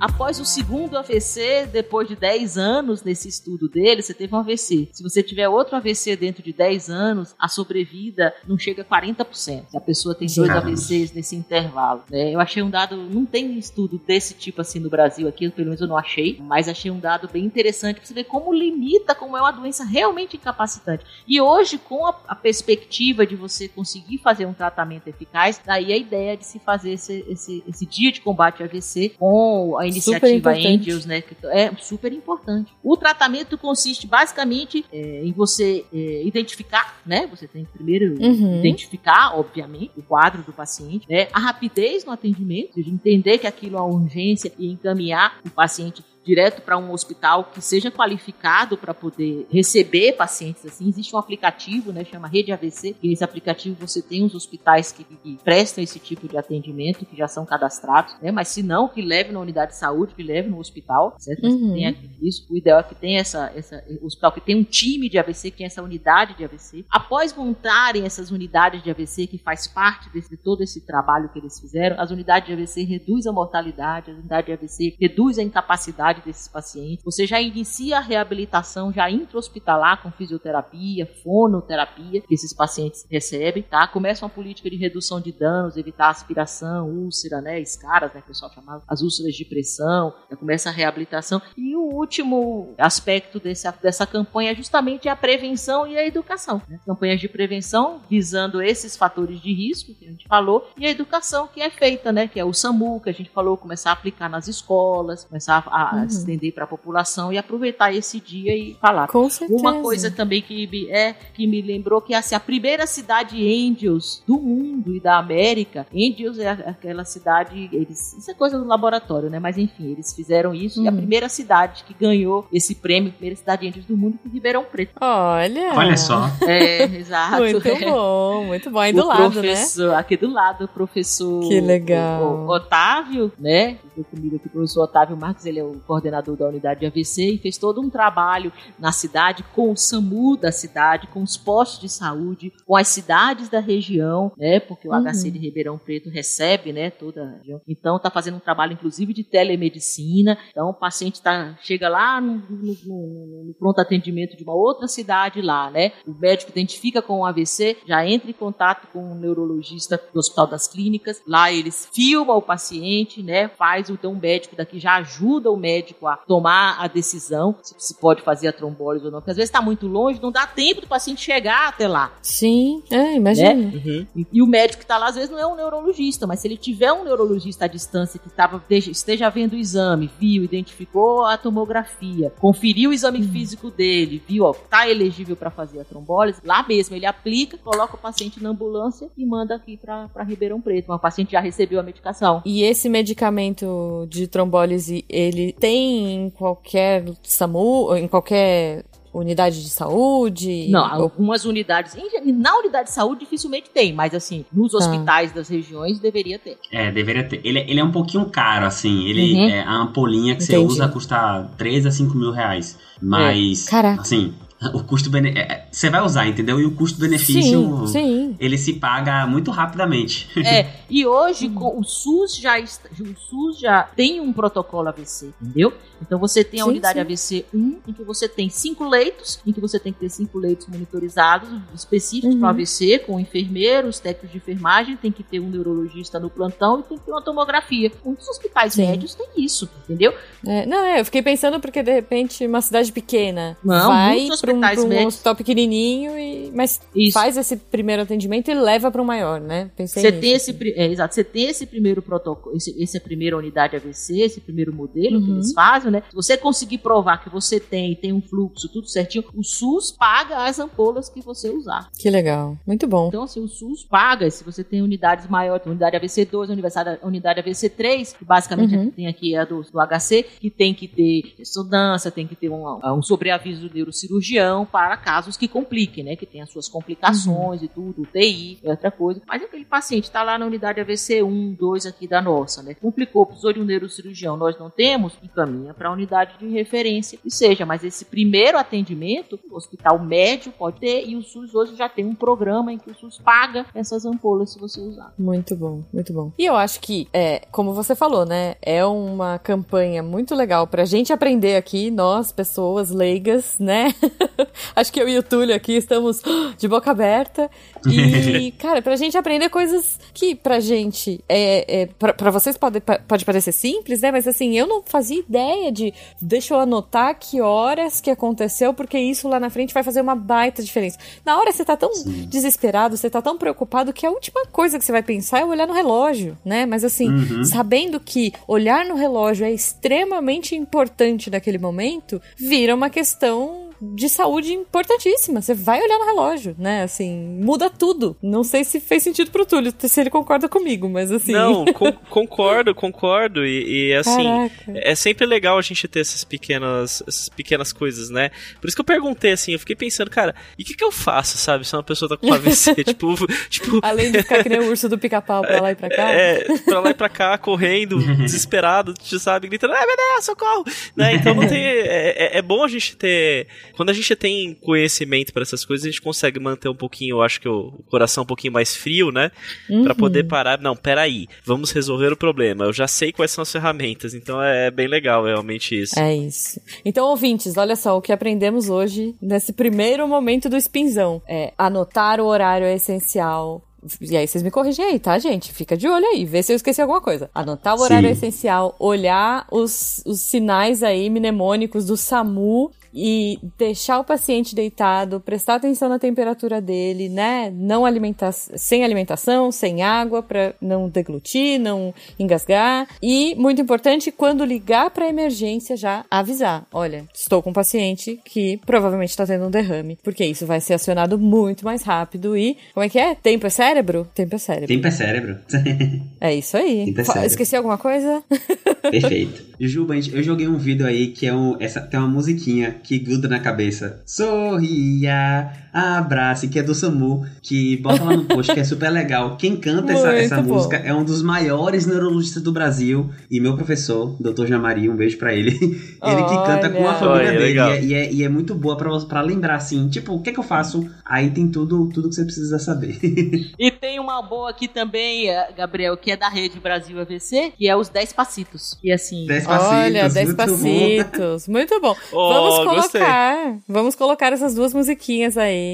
[SPEAKER 3] após o segundo AVC, depois de 10 anos nesse estudo dele, você teve um AVC. Se você tiver outro AVC dentro de 10 anos, a sobrevida não chega a 40%. Se a pessoa tem dois Caramba. AVCs nesse intervalo. Né? Eu achei um dado, não tem estudo desse tipo assim no Brasil aqui, pelo menos eu não achei, mas achei um dado bem interessante para você ver como limita, como é uma doença realmente incapacitante. E hoje, com a, a perspectiva de você conseguir fazer um tratamento eficaz, daí a ideia de se fazer esse, esse, esse dia de combate ao AVC com a iniciativa Angels, né? Que é super importante. O tratamento consiste basicamente é, em você é, identificar, né? Você tem que primeiro uhum. identificar, obviamente, o quadro do paciente, né? A rapidez no atendimento, seja, entender que aquilo é uma urgência e encaminhar o paciente direto para um hospital que seja qualificado para poder receber pacientes assim. Existe um aplicativo, né, chama Rede AVC, e nesse aplicativo você tem os hospitais que, que, prestam esse tipo de atendimento, que já são cadastrados, né, mas se não, que leve na unidade de saúde, que leve no hospital, certo? Uhum. Tem isso. O ideal é que tenha essa, essa hospital que tem um time de AVC, que tem essa unidade de AVC. Após montarem essas unidades de AVC, que faz parte desse, de todo esse trabalho que eles fizeram, as unidades de AVC reduz a mortalidade, as unidades de AVC reduz a incapacidade desses pacientes. Você já inicia a reabilitação já intra-hospitalar com fisioterapia, fonoterapia que esses pacientes recebem, tá? Começa uma política de redução de danos, evitar aspiração, úlcera, né, escaras, né, o pessoal chamava, as úlceras de pressão, já começa a reabilitação. E o último aspecto desse, dessa campanha é justamente a prevenção e a educação. Né? Campanhas de prevenção visando esses fatores de risco que a gente falou e a educação que é feita, né, que é o SAMU, que a gente falou, começar a aplicar nas escolas, começar a se estender para a população e aproveitar esse dia e falar.
[SPEAKER 1] Com certeza.
[SPEAKER 3] Uma coisa também que me, é que me lembrou que assim, a primeira cidade Angels do mundo e da América, Angels é aquela cidade, eles, isso é coisa do laboratório, né? Mas enfim, eles fizeram isso e a
[SPEAKER 1] Uhum.
[SPEAKER 3] primeira cidade que ganhou esse prêmio, primeira cidade Angels do mundo, foi Ribeirão Preto.
[SPEAKER 1] Olha.
[SPEAKER 2] Olha só.
[SPEAKER 3] É, exato.
[SPEAKER 1] Muito
[SPEAKER 3] É.
[SPEAKER 1] bom, muito bom. Aí do
[SPEAKER 3] o
[SPEAKER 1] lado, né?
[SPEAKER 3] professor, aqui do lado, o professor
[SPEAKER 1] Que legal.
[SPEAKER 3] o- o Otávio, né? comigo aqui, o professor Otávio Marques, ele é o coordenador da unidade de AVC e fez todo um trabalho na cidade com o SAMU da cidade, com os postos de saúde, com as cidades da região, né? Porque o
[SPEAKER 1] Uhum.
[SPEAKER 3] HC de Ribeirão Preto recebe, né, toda a região. Então tá fazendo um trabalho inclusive de telemedicina. Então o paciente tá chega lá no, no- no- no pronto atendimento de uma outra cidade lá, né? O médico identifica com o AVC, já entra em contato com o neurologista do Hospital das Clínicas. Lá eles filmam o paciente, né? Faz então um médico daqui já ajuda o médico a tomar a decisão se, se pode fazer a trombólise ou não. Porque às vezes está muito longe, não dá tempo do paciente chegar até lá.
[SPEAKER 1] Sim, é, imagina.
[SPEAKER 4] Uhum.
[SPEAKER 3] E, e o médico que está lá, às vezes, não é um neurologista, mas se ele tiver um neurologista à distância que tava, esteja- esteja vendo o exame, viu, identificou a tomografia, conferiu o exame físico dele, viu, ó, tá elegível para fazer a trombólise, lá mesmo ele aplica, coloca o paciente na ambulância e manda aqui para Ribeirão Preto. Mas o paciente já recebeu a medicação.
[SPEAKER 1] E esse medicamento de trombólise, ele tem em qualquer SAMU, em qualquer unidade de saúde?
[SPEAKER 3] Não,
[SPEAKER 1] Ou-
[SPEAKER 3] algumas unidades. em- Na unidade de saúde dificilmente tem, mas assim, nos
[SPEAKER 1] Tá.
[SPEAKER 3] hospitais das regiões deveria ter.
[SPEAKER 2] É, deveria ter. Ele, ele é um pouquinho caro, assim. Ele
[SPEAKER 3] Uhum.
[SPEAKER 2] é a ampolinha que você
[SPEAKER 1] Entendi.
[SPEAKER 2] usa custa 3 a 5 mil reais. Mas,
[SPEAKER 1] Caraca.
[SPEAKER 2] assim, o custo-benefício. Você vai usar, entendeu? E o custo-benefício.
[SPEAKER 1] Sim, sim.
[SPEAKER 2] Ele se paga muito rapidamente.
[SPEAKER 3] É, e hoje com o SUS já está, o SUS já tem um protocolo AVC, entendeu? Então você tem a
[SPEAKER 1] Sim,
[SPEAKER 3] unidade
[SPEAKER 1] sim.
[SPEAKER 3] AVC 1, em que você tem cinco leitos, em que você tem que ter cinco leitos monitorizados específicos
[SPEAKER 1] Uhum.
[SPEAKER 3] para AVC, com enfermeiros, técnicos de enfermagem, tem que ter um neurologista no plantão e tem que ter uma tomografia. Muitos hospitais
[SPEAKER 1] Sim.
[SPEAKER 3] médios têm isso, entendeu?
[SPEAKER 1] É, não, é, eu fiquei pensando porque de repente uma cidade pequena
[SPEAKER 3] Não,
[SPEAKER 1] vai para um, pra um
[SPEAKER 3] médios-
[SPEAKER 1] hospital pequenininho e mas
[SPEAKER 3] Isso.
[SPEAKER 1] faz esse primeiro atendimento e leva para um maior, né? Pensei
[SPEAKER 3] Você
[SPEAKER 1] nisso,
[SPEAKER 3] tem esse,
[SPEAKER 1] assim.
[SPEAKER 3] é, exato, você tem esse primeiro protocolo, esse, esse é primeira unidade AVC, esse primeiro modelo que
[SPEAKER 1] Uhum.
[SPEAKER 3] eles fazem, né? Se você conseguir provar que você tem, tem um fluxo, tudo certinho, o SUS paga as ampolas que você usar.
[SPEAKER 1] Que legal, muito bom.
[SPEAKER 3] Então, assim, o SUS paga se você tem unidades maiores, tem unidade AVC 2, unidade, unidade AVC 3, que basicamente
[SPEAKER 1] Uhum.
[SPEAKER 3] tem aqui é a do, do HC, que tem que ter ressonância, tem que ter um, um sobreaviso do neurocirurgião para casos que compliquem, né? Que tem as suas complicações e tudo, UTI, e outra coisa. Mas aquele paciente está lá na unidade AVC 1, 2 aqui da nossa, né? Complicou, precisou de um neurocirurgião, nós não temos, encaminha para a unidade de referência, que seja. Mas esse primeiro atendimento, o hospital médio pode ter, e o SUS hoje já tem um programa em que o SUS paga essas ampolas se você usar.
[SPEAKER 1] Muito bom, muito bom. E eu acho que, é, como você falou, né? É uma campanha muito legal pra gente aprender aqui, nós, pessoas leigas, né? acho que eu e o Túlio aqui estamos de boca aberta. E, cara, pra gente aprender coisas que pra gente é. é pra, pra vocês pode, pode parecer simples, né? Mas assim, eu não fazia ideia de. Deixa eu anotar que horas que aconteceu, porque isso lá na frente vai fazer uma baita diferença. Na hora você tá tão desesperado, você tá tão preocupado que a última coisa que você vai pensar é olhar no relógio, né? Mas assim,
[SPEAKER 2] Uhum.
[SPEAKER 1] sabendo que olhar no relógio é extremamente importante naquele momento, vira uma questão de saúde importantíssima. Você vai olhar no relógio, né? Assim, muda tudo. Não sei se fez sentido pro Túlio, se ele concorda comigo, mas assim.
[SPEAKER 4] Não, con- concordo, concordo. E, e, assim,
[SPEAKER 1] Caraca.
[SPEAKER 4] é sempre legal a gente ter essas pequenas, essas pequenas coisas, né? Por isso que eu perguntei assim, eu fiquei pensando, cara, e o que, que eu faço, sabe? Se uma pessoa tá com AVC, tipo, tipo,
[SPEAKER 1] Além de ficar que nem o urso do pica-pau pra lá e pra cá.
[SPEAKER 4] É, pra lá e pra cá, correndo, desesperado, tu sabe, gritando, ai meu Deus, socorro! Né? Então não tem. É, é- é bom a gente ter. Quando a gente tem conhecimento pra essas coisas, a gente consegue manter um pouquinho, eu acho que o, o coração um pouquinho mais frio, né? Pra
[SPEAKER 1] Uhum.
[SPEAKER 4] poder parar. Não, peraí, vamos resolver o problema. Eu já sei quais são as ferramentas, então é bem legal realmente isso.
[SPEAKER 1] É isso. Então, ouvintes, olha só o que aprendemos hoje nesse primeiro momento do espinzão. É anotar o horário é essencial. E aí vocês me corrigem aí, tá, gente? Fica de olho aí, vê se eu esqueci alguma coisa. Anotar o horário é
[SPEAKER 2] Sim.
[SPEAKER 1] essencial, olhar os, os sinais aí mnemônicos do SAMU e deixar o paciente deitado, prestar atenção na temperatura dele, né? Não alimentar, sem alimentação, sem água, para não deglutir, não engasgar. E, muito importante, quando ligar para emergência, já avisar: olha, estou com um paciente que provavelmente está tendo um derrame, porque isso vai ser acionado muito mais rápido e. Como é que é? Tempo é cérebro? Tempo é cérebro.
[SPEAKER 2] Tempo é cérebro.
[SPEAKER 1] é isso aí.
[SPEAKER 2] Tempo é cérebro.
[SPEAKER 1] Esqueci alguma coisa?
[SPEAKER 2] Perfeito. Juba, eu joguei um vídeo aí que é um, essa, tem uma musiquinha que gruda na cabeça. Sorria, abrace, que é do Samu, que bota lá no post, que é super legal. Quem canta essa, essa música é um dos maiores neurologistas do Brasil e meu professor, Dr. Jamari, um beijo pra ele. ele que canta com a família Olha, dele. E é, e é, e, é, muito boa pra, pra lembrar, assim, tipo, o que é que eu faço? Aí tem tudo, tudo que você precisa saber.
[SPEAKER 3] e tem uma boa aqui também, eh, Gabriel, que é da Rede Brasil AVC, que é os 10 passitos. E assim.
[SPEAKER 2] 10 passitos.
[SPEAKER 1] Olha, 10 passitos. Muito bom. Oh, vamos colocar. Gostei. Vamos colocar essas duas musiquinhas aí.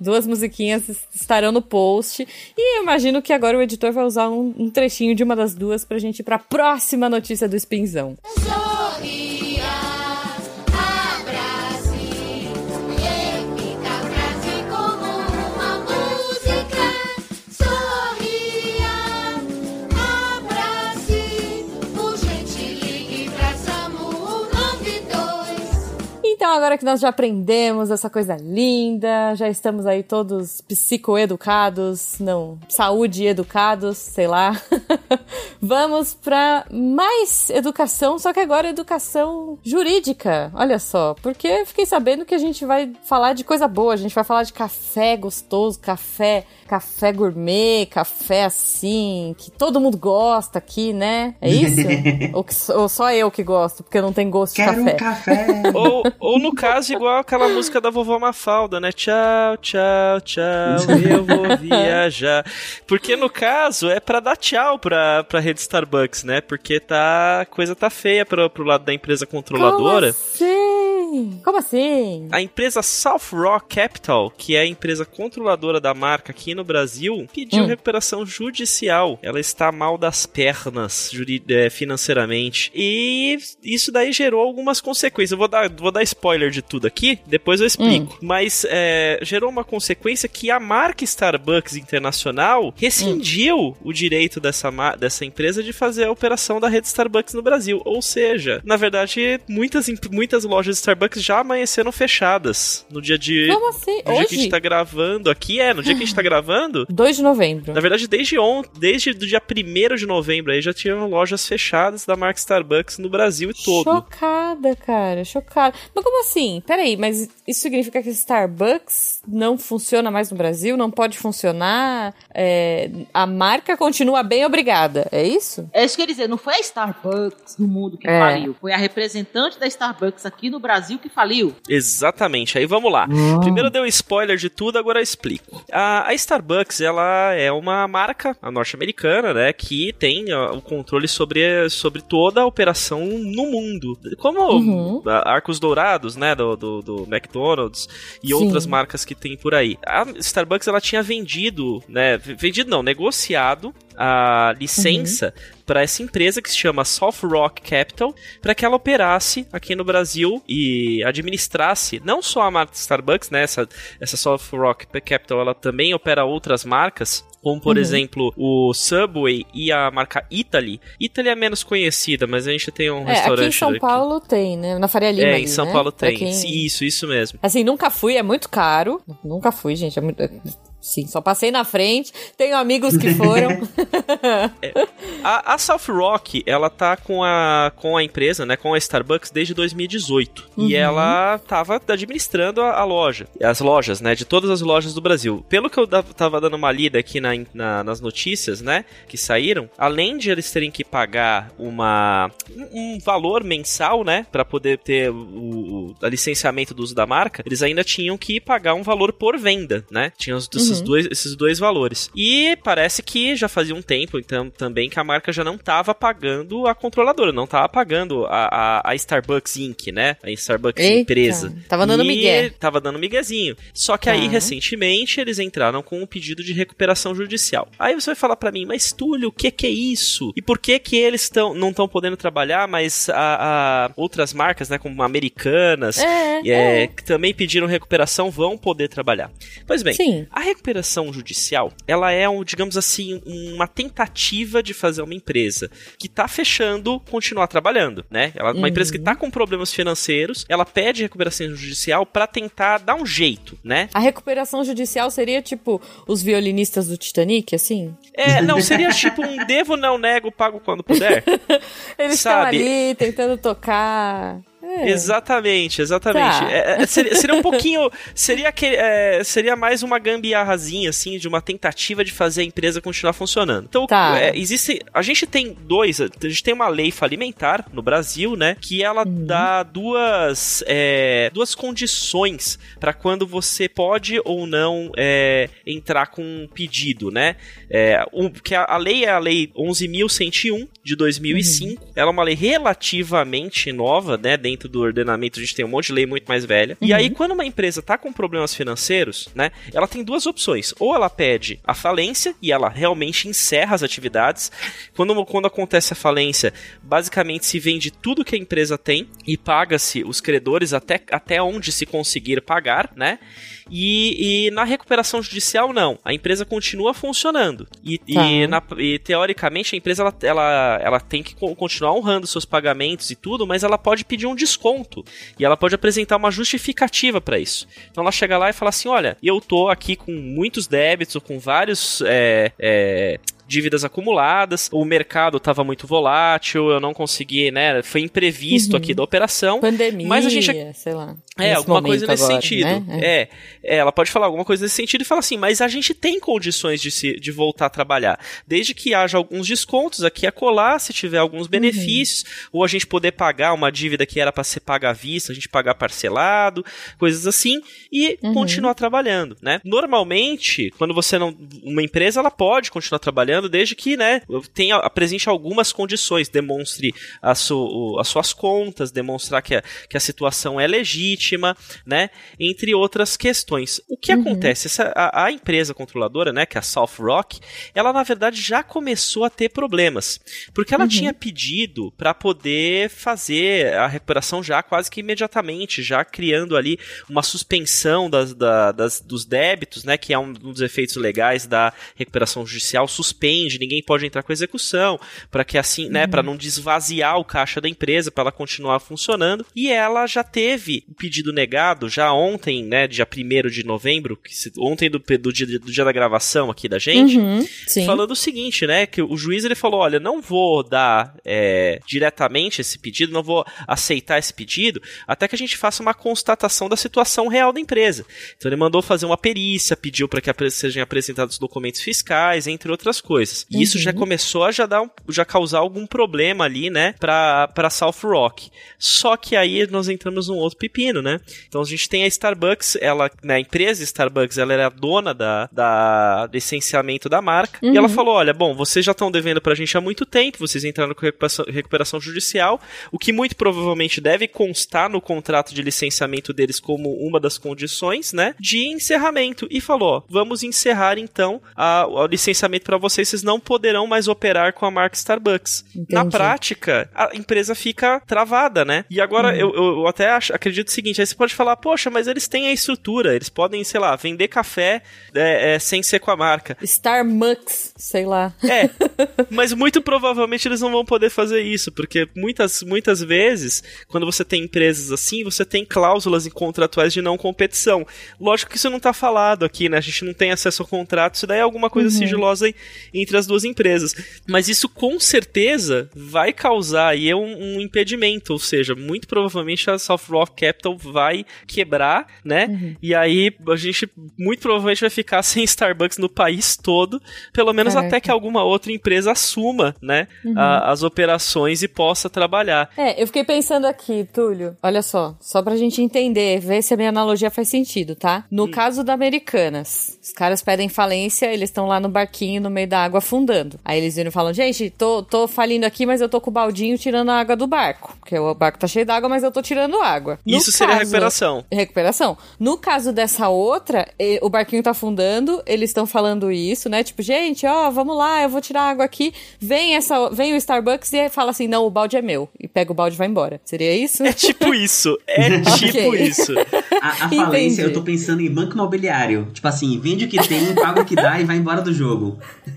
[SPEAKER 1] Duas musiquinhas estarão no post. E eu imagino que agora o editor vai usar um, um trechinho de uma das duas pra gente ir pra próxima notícia do Spinzão. Sorria. Agora que nós já aprendemos essa coisa linda, já estamos aí todos psicoeducados, não, saúde educados, sei lá. Vamos para mais educação, só que agora educação jurídica. Olha só, porque fiquei sabendo que a gente vai falar de coisa boa, a gente vai falar de café gostoso, café café gourmet, café assim, que todo mundo gosta aqui, né? É isso? ou, que, ou, só eu que gosto, porque não tem gosto
[SPEAKER 2] Quero
[SPEAKER 1] de
[SPEAKER 2] café.
[SPEAKER 4] Um café. ou, ou no caso, igual aquela música da vovó Mafalda, né? Tchau, tchau, tchau, eu vou viajar. Porque no caso é para dar tchau pra, pra rede Starbucks, né? Porque tá, a coisa tá feia pro, pro lado da empresa controladora.
[SPEAKER 1] Como assim? Como assim?
[SPEAKER 4] A empresa South Rock Capital, que é a empresa controladora da marca aqui no Brasil, pediu hum. recuperação judicial. Ela está mal das pernas é, financeiramente. E isso daí gerou algumas consequências. Eu vou dar, vou dar spoiler de tudo aqui, depois eu explico. Hum. Mas é, gerou uma consequência que a marca Starbucks Internacional rescindiu hum. o direito dessa, dessa empresa de fazer a operação da rede Starbucks no Brasil. Ou seja, na verdade, muitas, muitas lojas Starbucks já amanheceram fechadas no dia de.
[SPEAKER 1] Como assim?
[SPEAKER 4] No
[SPEAKER 1] Hoje?
[SPEAKER 4] dia que a gente tá gravando aqui, é, no dia que a gente tá gravando.
[SPEAKER 1] 2 de novembro.
[SPEAKER 4] Na verdade, desde ontem, desde o dia 1 de novembro aí já tinham lojas fechadas da marca Starbucks no Brasil e todo.
[SPEAKER 1] Chocada, cara, chocada. Mas como assim? Peraí, mas isso significa que Starbucks não funciona mais no Brasil? Não pode funcionar? É, a marca continua bem obrigada, é isso?
[SPEAKER 3] É isso que eu dizer, não foi a Starbucks no mundo que é. faliu, foi a representante da Starbucks aqui no Brasil que faliu.
[SPEAKER 4] Exatamente, aí vamos lá. Oh. Primeiro deu spoiler de tudo, agora eu explico. A, a Starbucks, ela é uma marca norte-americana, né, que tem o controle sobre, sobre toda a operação no mundo. Como uhum. Arcos Dourados, né, do, do, do McDonald's e Sim. outras marcas que tem por aí. A Starbucks, ela tinha vendido, né, vendido não, negociado a licença uhum. Para essa empresa que se chama Soft Rock Capital para que ela operasse aqui no Brasil e administrasse não só a marca Starbucks, né? Essa, essa Soft Rock Capital ela também opera outras marcas como por uhum. exemplo o Subway e a marca Italy. Italy é menos conhecida, mas a gente tem um é, restaurante
[SPEAKER 1] aqui em São
[SPEAKER 4] aqui.
[SPEAKER 1] Paulo tem, né? Na Faria Lima.
[SPEAKER 4] É, em São
[SPEAKER 1] né?
[SPEAKER 4] Paulo tem. Quem... Isso, isso mesmo.
[SPEAKER 1] Assim, nunca fui, é muito caro. Nunca fui, gente, é muito Sim, só passei na frente. Tenho amigos que foram.
[SPEAKER 4] é, a, a South Rock, ela tá com a, com a empresa, né, com a Starbucks desde 2018. Uhum. E ela tava administrando a, a, loja, as lojas, né, de todas as lojas do Brasil. Pelo que eu tava dando uma lida aqui na, na, nas notícias, né, que saíram, além de eles terem que pagar uma, um valor mensal, né, para poder ter o, o licenciamento do uso da marca, eles ainda tinham que pagar um valor por venda, né? Tinham os, uhum esses, dois, esses dois valores. E parece que já fazia um tempo, então, também que a marca já não estava pagando a controladora, não estava pagando a, a, a, Starbucks Inc., né? A Starbucks Eita, empresa.
[SPEAKER 1] Tava dando migué.
[SPEAKER 4] Tava dando miguezinho. Só que aí, recentemente, eles entraram com um pedido de recuperação judicial. Aí você vai falar para mim, mas Túlio, o que, que é isso? E por que que eles tão, não estão podendo trabalhar, mas a, a, outras marcas, né, como Americanas, é, é, é. que também pediram recuperação, vão poder trabalhar? Pois bem, Sim. a recuperação judicial, ela é, um, digamos assim, uma tentativa de fazer uma empresa que está fechando continuar trabalhando, né? Ela, uma uhum. empresa que está com problemas financeiros, ela pede recuperação judicial para tentar dar um jeito, né?
[SPEAKER 1] A recuperação judicial seria tipo os violinistas do Titanic, assim?
[SPEAKER 4] É, não, seria tipo um devo, não nego, pago quando puder.
[SPEAKER 1] Eles estão ali tentando tocar.
[SPEAKER 4] É. Exatamente, exatamente. Tá. É, é, seria, seria, um pouquinho. Seria, aquele, é, seria mais uma gambiarrazinha, assim, de uma tentativa de fazer a empresa continuar funcionando. Então, tá. É, existe. A gente tem dois. A gente tem uma lei falimentar no Brasil, né? Que ela uhum. dá duas, é, duas condições para quando você pode ou não entrar com um pedido, né? Um, que a, a, lei é a lei 11.101 de 2005. Uhum. Ela é uma lei relativamente nova, né? Dentro dentro do ordenamento a gente tem um monte de lei muito mais velha. Uhum. E aí, quando uma empresa tá com problemas financeiros, né, ela tem duas opções. Ou ela pede a falência e ela realmente encerra as atividades. Quando, quando acontece a falência, basicamente se vende tudo que a empresa tem e paga-se os credores até, até onde se conseguir pagar, né? E, e, na recuperação judicial, não. A empresa continua funcionando. E, tá. e, na, e teoricamente, a empresa ela, ela, ela tem que continuar honrando seus pagamentos e tudo, mas ela pode pedir um desconto. E ela pode apresentar uma justificativa para isso. Então ela chega lá e fala assim: olha, eu tô aqui com muitos débitos, com vários. É, é, dívidas acumuladas, o mercado estava muito volátil, eu não consegui, né? Foi imprevisto uhum. aqui da operação.
[SPEAKER 1] Pandemia,
[SPEAKER 4] mas a gente
[SPEAKER 1] sei lá.
[SPEAKER 4] É, alguma coisa nesse agora, sentido. Né? É. é. ela pode falar alguma coisa nesse sentido e fala assim, mas a gente tem condições de, se, de voltar a trabalhar, desde que haja alguns descontos aqui a colar, se tiver alguns benefícios, uhum. ou a gente poder pagar uma dívida que era para ser paga à vista, a gente pagar parcelado, coisas assim, e uhum. continuar trabalhando, né? Normalmente, quando você não, uma empresa ela pode continuar trabalhando desde que, né, tenha apresente algumas condições, demonstre a su, as suas contas, demonstrar que a, que a situação é legítima né? Entre outras questões. O que uhum. acontece? Essa, a, a, empresa controladora, né, que é a South Rock, ela na verdade já começou a ter problemas, porque ela uhum. tinha pedido para poder fazer a recuperação já quase que imediatamente, já criando ali uma suspensão das, da, das, dos débitos, né, que é um dos efeitos legais da recuperação judicial, ninguém pode entrar com execução, para que assim, né, para uhum. não desvaziar o caixa da empresa, para ela continuar funcionando. E ela já teve o pedido pedido negado já ontem, né, dia 1 de novembro, se, ontem do, do, dia, do dia da gravação aqui da gente, uhum, falando o seguinte, né, que o juiz ele falou, olha, não vou dar é, diretamente esse pedido, não vou aceitar esse pedido, até que a gente faça uma constatação da situação real da empresa. Então ele mandou fazer uma perícia, pediu para que sejam apresentados documentos fiscais, entre outras coisas. E uhum. isso já uhum. começou a já dar já causar algum problema ali, né, para para South Rock. Só que aí nós entramos num outro pepino, né? Então a gente tem a Starbucks, ela, né, a empresa Starbucks, ela era dona da, da licenciamento da marca, uhum. e ela uhum. falou: olha, bom, vocês já estão devendo pra gente há muito tempo, vocês entraram com recuperação, recuperação judicial, o que muito provavelmente deve constar no contrato de licenciamento deles como uma das condições, né, de encerramento. E falou: vamos encerrar então a, o licenciamento para vocês, vocês não poderão mais operar com a marca Starbucks. Entendi. Na prática, a empresa fica travada, né? E agora uhum. eu, eu, até acho, acredito o seguinte aí você pode falar, poxa, mas eles têm a estrutura, eles podem, sei lá, vender café é, é, sem ser com a marca.
[SPEAKER 1] Starbucks, sei lá.
[SPEAKER 4] É, mas muito provavelmente eles não vão poder fazer isso, porque muitas, muitas vezes, quando você tem empresas assim, você tem cláusulas contratuais de não competição. Lógico que isso não está falado aqui, né? A gente não tem acesso ao contrato, isso daí é alguma coisa uhum. sigilosa entre as duas empresas. Mas isso com certeza vai causar aí um, um impedimento, ou seja, muito provavelmente a South Rock Capital vai quebrar, né? Uhum. E aí a gente muito provavelmente vai ficar sem Starbucks no país todo, pelo menos Caraca. até que alguma outra empresa assuma, né, uhum. a, as operações e possa trabalhar.
[SPEAKER 1] É, eu fiquei pensando aqui, Túlio, olha só, só pra gente entender, ver se a minha analogia faz sentido, tá? No hum. caso da Americanas, os caras pedem falência, eles estão lá no barquinho no meio da água afundando. Aí eles viram e falam: gente, tô, tô falindo aqui, mas eu tô com o baldinho tirando a água do barco. Porque o barco tá cheio d'água, mas eu tô tirando água.
[SPEAKER 4] No Isso caso, seria recuperação.
[SPEAKER 1] Recuperação. No caso dessa outra, o barquinho tá afundando, eles estão falando isso, né? Tipo, gente, ó, vamos lá, eu vou tirar água aqui. Vem essa, vem o Starbucks e fala assim: não, o balde é meu. E pega o balde e vai embora. Seria isso?
[SPEAKER 4] É tipo isso. É tipo isso.
[SPEAKER 2] A, a falência, eu tô pensando em banco imobiliário. Tipo assim, vende o que tem, paga o que dá e vai embora do jogo.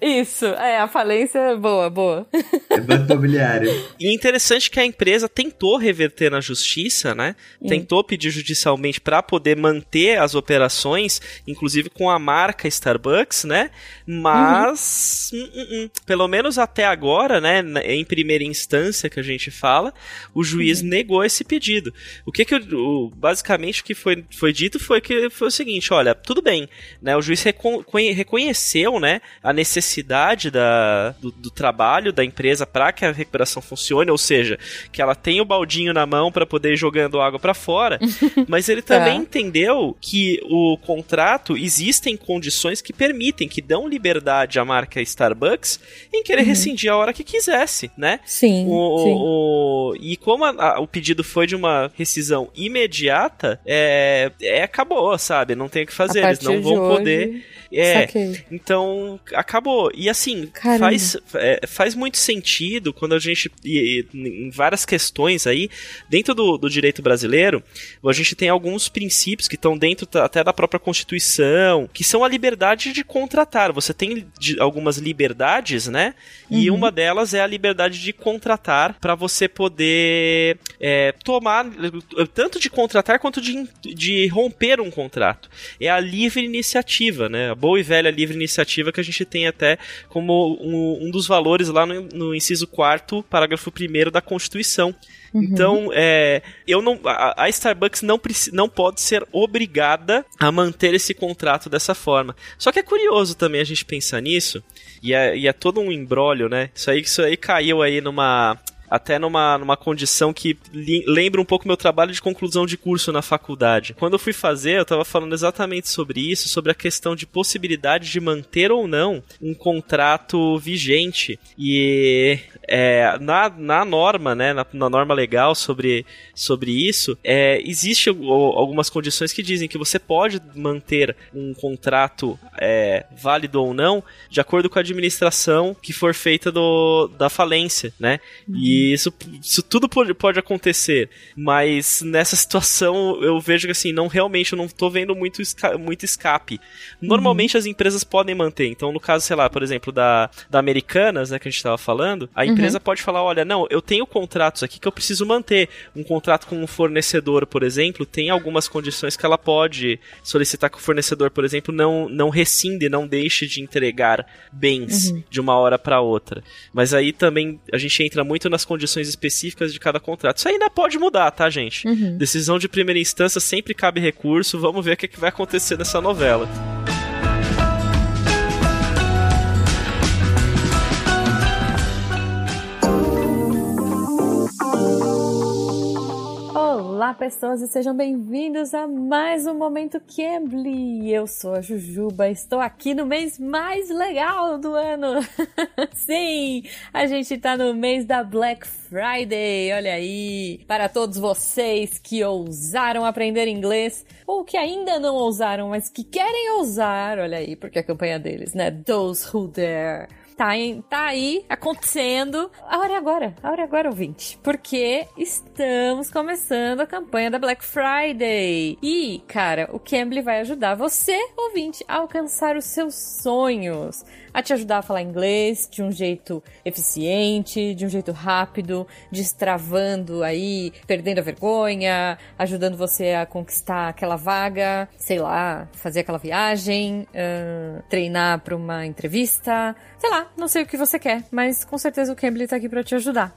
[SPEAKER 1] Isso, é, a falência é boa, boa.
[SPEAKER 2] É banco imobiliário.
[SPEAKER 4] E interessante que a empresa tentou reverter na justiça, né? Hum. Tentou pedir judicialmente para poder manter as operações, inclusive com a marca Starbucks, né? Mas, uhum. hum, hum, hum. pelo menos até agora, né? Em primeira instância que a gente fala, o juiz uhum. negou esse pedido. O que que o, basicamente o que foi, foi dito foi que foi o seguinte, olha, tudo bem, né? O juiz reconheceu, né? A necessidade da, do, do trabalho da empresa para que a recuperação funcione, ou seja, que ela tem o baldinho na mão para poder ir jogando água para fora, mas ele também é. entendeu que o contrato existem condições que permitem, que dão liberdade à marca Starbucks em querer uhum. rescindir a hora que quisesse, né?
[SPEAKER 1] Sim.
[SPEAKER 4] O,
[SPEAKER 1] sim.
[SPEAKER 4] O, e como a, a, o pedido foi de uma rescisão imediata, é, é acabou, sabe? Não tem o que fazer, eles não vão hoje... poder é, Saquei. então acabou. E assim, faz, é, faz muito sentido quando a gente, e, e, em várias questões aí, dentro do, do direito brasileiro, a gente tem alguns princípios que estão dentro até da própria Constituição, que são a liberdade de contratar. Você tem algumas liberdades, né? Uhum. E uma delas é a liberdade de contratar para você poder é, tomar, tanto de contratar quanto de, de romper um contrato. É a livre iniciativa, né? Boa e velha livre iniciativa que a gente tem até como um, um dos valores lá no, no inciso 4 parágrafo 1 da Constituição. Uhum. Então, é, eu não, a, a Starbucks não, não pode ser obrigada a manter esse contrato dessa forma. Só que é curioso também a gente pensar nisso, e é, e é todo um embrólio, né? Isso aí, isso aí caiu aí numa até numa, numa condição que lembra um pouco meu trabalho de conclusão de curso na faculdade. Quando eu fui fazer, eu estava falando exatamente sobre isso, sobre a questão de possibilidade de manter ou não um contrato vigente. E é, na, na norma, né, na, na, norma legal sobre, sobre isso, é, existe algumas condições que dizem que você pode manter um contrato é, válido ou não, de acordo com a administração que for feita do, da falência, né? E isso, isso tudo pode, pode acontecer. Mas nessa situação eu vejo que assim, não realmente eu não tô vendo muito, esca muito escape. Normalmente uhum. as empresas podem manter. Então, no caso, sei lá, por exemplo, da, da Americanas, né, que a gente tava falando, a empresa uhum. pode falar: olha, não, eu tenho contratos aqui que eu preciso manter. Um contrato com um fornecedor, por exemplo, tem algumas condições que ela pode solicitar que o fornecedor, por exemplo, não, não rescinde, não deixe de entregar bens uhum. de uma hora para outra. Mas aí também a gente entra muito nas condições específicas de cada contrato. Isso ainda pode mudar, tá, gente? Uhum. Decisão de primeira instância sempre cabe recurso. Vamos ver o que, é que vai acontecer nessa novela.
[SPEAKER 1] Olá, pessoas, e sejam bem-vindos a mais um Momento Cambly. Eu sou a Jujuba, estou aqui no mês mais legal do ano. Sim, a gente tá no mês da Black Friday, olha aí. Para todos vocês que ousaram aprender inglês, ou que ainda não ousaram, mas que querem ousar, olha aí, porque é a campanha deles, né? Those Who Dare. Tá, em, tá aí acontecendo. A hora é agora, a hora é agora, ouvinte. Porque estamos começando a campanha da Black Friday. E, cara, o Cambly vai ajudar você, ouvinte, a alcançar os seus sonhos a te ajudar a falar inglês de um jeito eficiente, de um jeito rápido, destravando aí, perdendo a vergonha, ajudando você a conquistar aquela vaga, sei lá, fazer aquela viagem, uh, treinar para uma entrevista, sei lá, não sei o que você quer, mas com certeza o Cambly tá aqui para te ajudar,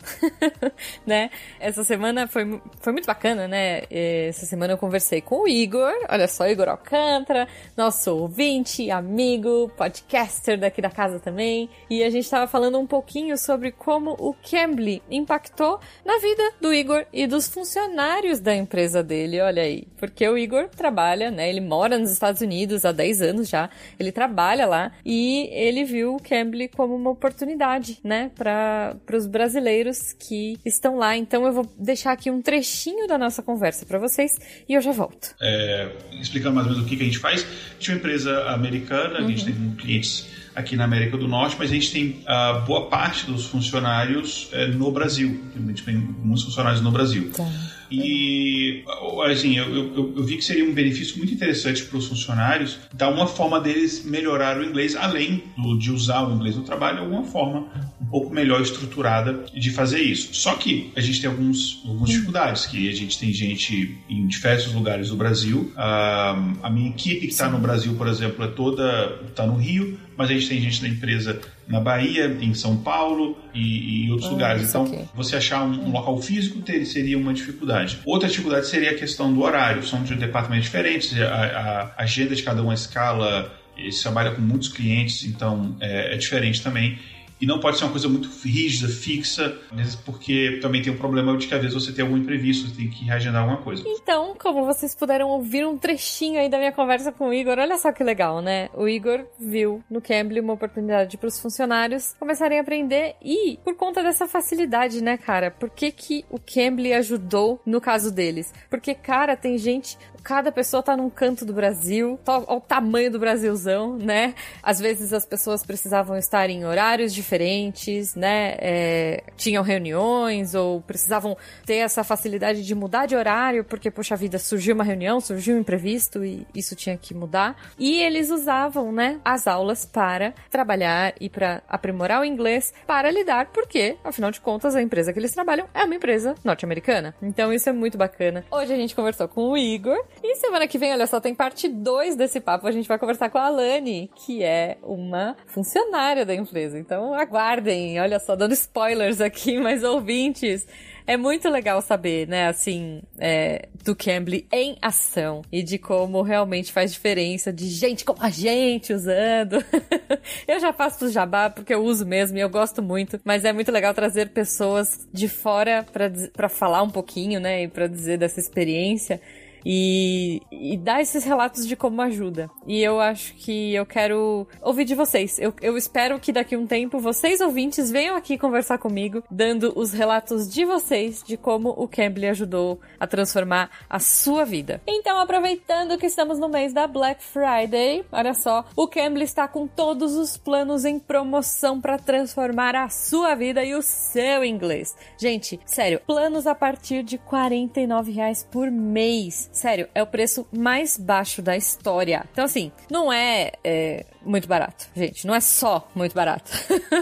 [SPEAKER 1] né? Essa semana foi, foi muito bacana, né? Essa semana eu conversei com o Igor, olha só, Igor Alcântara, nosso ouvinte, amigo, podcaster daqui da da casa também. E a gente estava falando um pouquinho sobre como o Cambly impactou na vida do Igor e dos funcionários da empresa dele, olha aí. Porque o Igor trabalha, né? Ele mora nos Estados Unidos há 10 anos já. Ele trabalha lá e ele viu o Cambly como uma oportunidade, né? Para os brasileiros que estão lá. Então eu vou deixar aqui um trechinho da nossa conversa para vocês e eu já volto.
[SPEAKER 6] É, explicando mais ou menos o que, que a gente faz. A gente é uma empresa americana, uhum. a gente uhum. tem clientes aqui na América do Norte, mas a gente tem uh, boa parte dos funcionários uh, no Brasil. A gente tem muitos funcionários no Brasil. Tá. E, assim, eu, eu, eu, vi que seria um benefício muito interessante para os funcionários dar uma forma deles melhorar o inglês, além do, de usar o inglês no trabalho, alguma forma um pouco melhor estruturada de fazer isso. Só que a gente tem alguns, algumas dificuldades, que a gente tem gente em diversos lugares do Brasil. Uh, a minha equipe que está no Brasil, por exemplo, é toda está no Rio, mas a gente tem gente da empresa na Bahia, em São Paulo e, e em outros ah, lugares. Então, aqui. você achar um, um, local físico ter, seria uma dificuldade. Outra dificuldade seria a questão do horário. São de departamentos diferentes, a, a agenda de cada uma escala, eles trabalha com muitos clientes, então é, é diferente também. E não pode ser uma coisa muito rígida, fixa, porque também tem o um problema de que às vezes você tem algum imprevisto, você tem que reagendar alguma coisa.
[SPEAKER 1] Então, como vocês puderam ouvir um trechinho aí da minha conversa com o Igor, olha só que legal, né? O Igor viu no Cambly uma oportunidade para os funcionários começarem a aprender e por conta dessa facilidade, né, cara? Por que, que o Cambly ajudou no caso deles? Porque, cara, tem gente, cada pessoa tá num canto do Brasil, olha o tamanho do Brasilzão, né? Às vezes as pessoas precisavam estar em horários diferentes, né? É, tinham reuniões ou precisavam ter essa facilidade de mudar de horário, porque, poxa vida, surgiu uma reunião, surgiu um imprevisto e isso tinha que mudar. E eles usavam, né, as aulas para trabalhar e para aprimorar o inglês, para lidar, porque, afinal de contas, a empresa que eles trabalham é uma empresa norte-americana. Então isso é muito bacana. Hoje a gente conversou com o Igor, e semana que vem, olha só, tem parte 2 desse papo. A gente vai conversar com a Alane, que é uma funcionária da empresa. Então aguardem, olha só, dando spoilers aqui, mas ouvintes. É muito legal saber, né, assim, é, do Cambly em ação e de como realmente faz diferença de gente como a gente usando. eu já faço o jabá porque eu uso mesmo e eu gosto muito, mas é muito legal trazer pessoas de fora para falar um pouquinho, né, e para dizer dessa experiência e, e dar esses relatos de como ajuda. E eu acho que eu quero ouvir de vocês. Eu, eu espero que daqui a um tempo vocês ouvintes venham aqui conversar comigo, dando os relatos de vocês de como o Cambly ajudou a transformar a sua vida. Então, aproveitando que estamos no mês da Black Friday, olha só, o Cambly está com todos os planos em promoção para transformar a sua vida e o seu inglês. Gente, sério, planos a partir de R$ 49 por mês Sério, é o preço mais baixo da história. Então, assim, não é, é muito barato, gente. Não é só muito barato.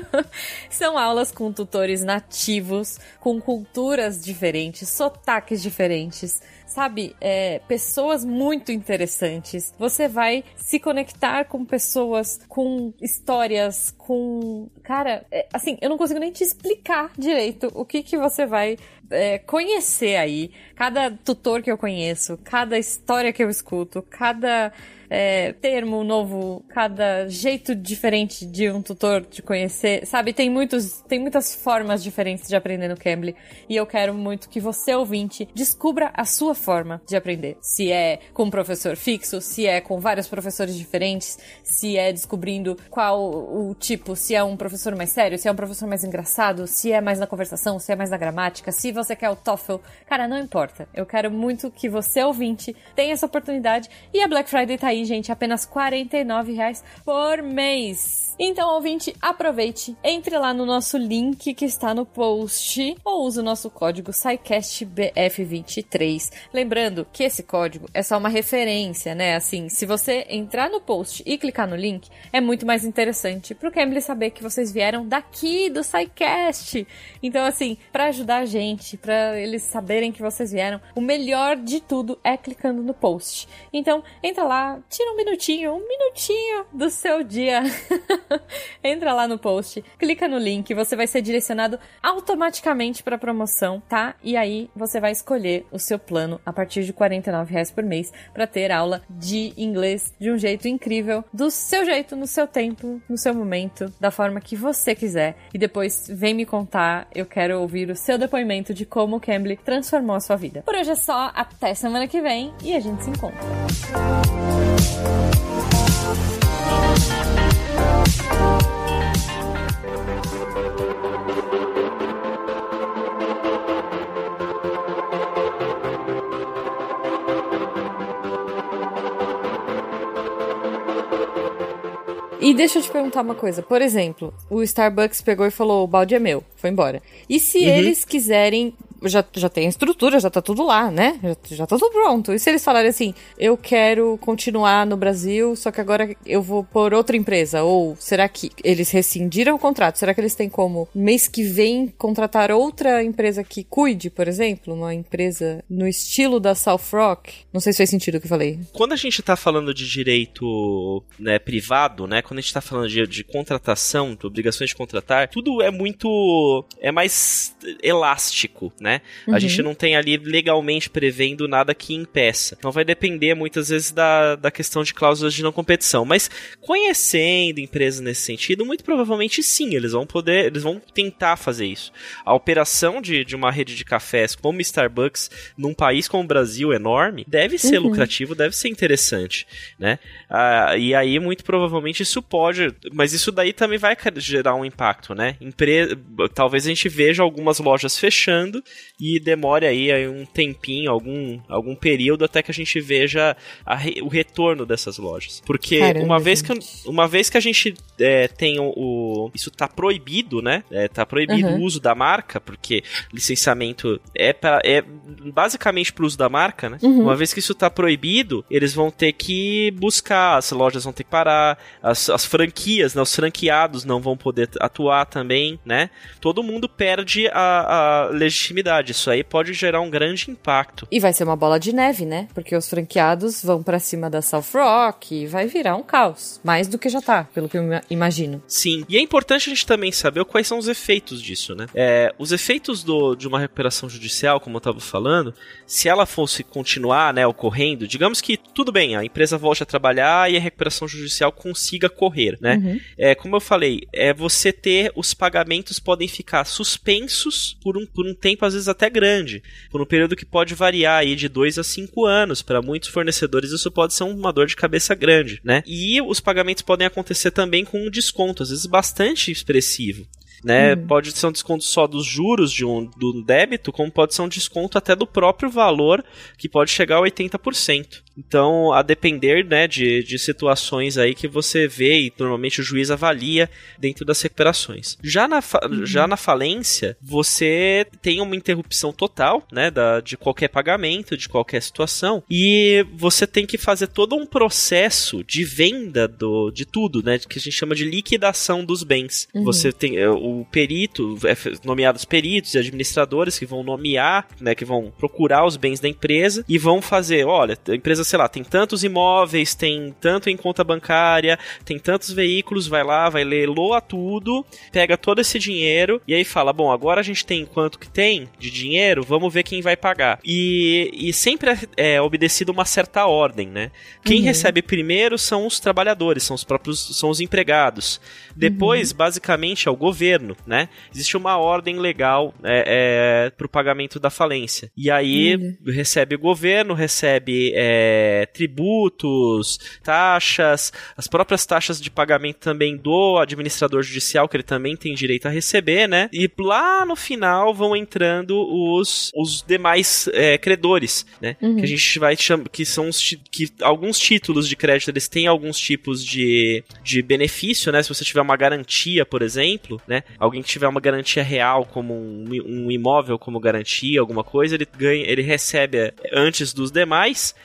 [SPEAKER 1] São aulas com tutores nativos, com culturas diferentes, sotaques diferentes sabe, é, pessoas muito interessantes. Você vai se conectar com pessoas, com histórias, com. Cara, é, assim, eu não consigo nem te explicar direito o que, que você vai é, conhecer aí. Cada tutor que eu conheço, cada história que eu escuto, cada é, termo novo, cada jeito diferente de um tutor de conhecer, sabe? Tem muitos, tem muitas formas diferentes de aprender no Cambly e eu quero muito que você ouvinte descubra a sua forma de aprender. Se é com um professor fixo, se é com vários professores diferentes, se é descobrindo qual o tipo, se é um professor mais sério, se é um professor mais engraçado, se é mais na conversação, se é mais na gramática, se você quer o TOEFL, cara, não importa. Eu quero muito que você ouvinte tenha essa oportunidade e a Black Friday tá aí aí, gente, apenas R$ 49,00 por mês. Então, ouvinte, aproveite, entre lá no nosso link que está no post ou use o nosso código SciCastBF23. Lembrando que esse código é só uma referência, né? Assim, se você entrar no post e clicar no link, é muito mais interessante pro Cambly saber que vocês vieram daqui do SciCast. Então, assim, para ajudar a gente, para eles saberem que vocês vieram, o melhor de tudo é clicando no post. Então, entra lá, tira um minutinho, um minutinho do seu dia. entra lá no post, clica no link, você vai ser direcionado automaticamente para promoção, tá? E aí você vai escolher o seu plano a partir de R$ reais por mês para ter aula de inglês de um jeito incrível, do seu jeito, no seu tempo, no seu momento, da forma que você quiser. E depois vem me contar, eu quero ouvir o seu depoimento de como o Cambly transformou a sua vida. Por hoje é só, até semana que vem e a gente se encontra. E deixa eu te perguntar uma coisa. Por exemplo, o Starbucks pegou e falou: o balde é meu, foi embora. E se uhum. eles quiserem já, já tem a estrutura, já tá tudo lá, né? Já, já tá tudo pronto. E se eles falarem assim, eu quero continuar no Brasil, só que agora eu vou por outra empresa? Ou será que eles rescindiram o contrato? Será que eles têm como, mês que vem, contratar outra empresa que cuide, por exemplo? Uma empresa no estilo da South Rock? Não sei se fez sentido o que eu falei.
[SPEAKER 4] Quando a gente tá falando de direito né, privado, né? Quando a gente tá falando de, de contratação, de obrigações de contratar, tudo é muito. é mais elástico, né? Uhum. A gente não tem ali legalmente prevendo nada que impeça. Então vai depender muitas vezes da, da questão de cláusulas de não competição. Mas conhecendo empresas nesse sentido, muito provavelmente sim, eles vão poder, eles vão tentar fazer isso. A operação de, de uma rede de cafés como Starbucks num país como o Brasil enorme deve ser uhum. lucrativo, deve ser interessante, né? Ah, e aí muito provavelmente isso pode, mas isso daí também vai gerar um impacto, né? Empre... Talvez a gente veja algumas lojas fechando e demore aí, um tempinho, algum, algum período até que a gente veja re, o retorno dessas lojas. Porque Caramba, uma, vez que, uma vez que a gente é, tem o, o, Isso tá proibido, né? É, tá proibido uhum. o uso da marca, porque licenciamento é, pra, é basicamente pro uso da marca, né? Uhum. Uma vez que isso tá proibido, eles vão ter que buscar, as lojas vão ter que parar, as, as franquias, né? Os franqueados não vão poder atuar também, né? Todo mundo perde a, a legitimidade isso aí pode gerar um grande impacto.
[SPEAKER 1] E vai ser uma bola de neve, né? Porque os franqueados vão para cima da South Rock e vai virar um caos. Mais do que já tá, pelo que eu imagino.
[SPEAKER 4] Sim. E é importante a gente também saber quais são os efeitos disso, né? É, os efeitos do, de uma recuperação judicial, como eu tava falando, se ela fosse continuar, né, ocorrendo, digamos que tudo bem, a empresa volte a trabalhar e a recuperação judicial consiga correr, né? Uhum. É, como eu falei, é você ter os pagamentos podem ficar suspensos por um, por um tempo, às vezes até grande, por um período que pode variar aí de 2 a 5 anos. Para muitos fornecedores isso pode ser uma dor de cabeça grande, né? E os pagamentos podem acontecer também com um desconto, às vezes bastante expressivo né? Hum. Pode ser um desconto só dos juros de um do débito, como pode ser um desconto até do próprio valor, que pode chegar a 80%. Então, a depender né, de, de situações aí que você vê e normalmente o juiz avalia dentro das recuperações. Já na, uhum. já na falência, você tem uma interrupção total né, da, de qualquer pagamento, de qualquer situação, e você tem que fazer todo um processo de venda do, de tudo, né, que a gente chama de liquidação dos bens. Uhum. Você tem é, o perito, é, nomeados peritos e administradores que vão nomear, né, que vão procurar os bens da empresa e vão fazer, olha, a empresa sei lá, tem tantos imóveis, tem tanto em conta bancária, tem tantos veículos, vai lá, vai ler, loa tudo, pega todo esse dinheiro e aí fala: bom, agora a gente tem quanto que tem de dinheiro, vamos ver quem vai pagar. E, e sempre é, é obedecido uma certa ordem, né? Quem uhum. recebe primeiro são os trabalhadores, são os próprios, são os empregados. Depois, uhum. basicamente, é o governo, né? Existe uma ordem legal é, é, para o pagamento da falência. E aí uhum. recebe o governo, recebe é, é, tributos, taxas, as próprias taxas de pagamento também do administrador judicial, que ele também tem direito a receber, né? E lá no final vão entrando os, os demais é, credores, né?
[SPEAKER 1] Uhum.
[SPEAKER 4] Que a gente vai chamar, que são os, que alguns títulos de crédito, eles têm alguns tipos de, de benefício, né? Se você tiver uma garantia, por exemplo, né? Alguém que tiver uma garantia real, como um, um imóvel como garantia, alguma coisa, ele ganha, ele recebe antes dos demais,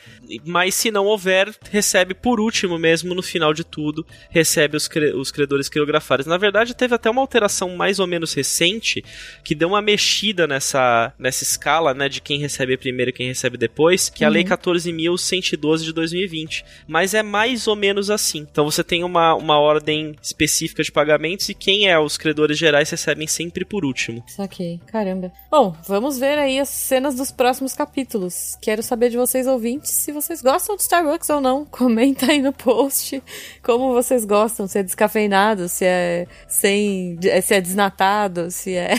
[SPEAKER 4] mas se não houver, recebe por último mesmo, no final de tudo, recebe os, cre os credores quirografares. Na verdade, teve até uma alteração mais ou menos recente, que deu uma mexida nessa, nessa escala, né, de quem recebe primeiro e quem recebe depois, que é a Lei 14.112 de 2020. Mas é mais ou menos assim. Então você tem uma, uma ordem específica de pagamentos e quem é os credores gerais recebem sempre por último.
[SPEAKER 1] Saquei, caramba. Bom, vamos ver aí as cenas dos próximos capítulos. Quero saber de vocês ouvintes se vocês gostam de Starbucks ou não. Comenta aí no post como vocês gostam, se é descafeinado, se é sem, se é desnatado, se é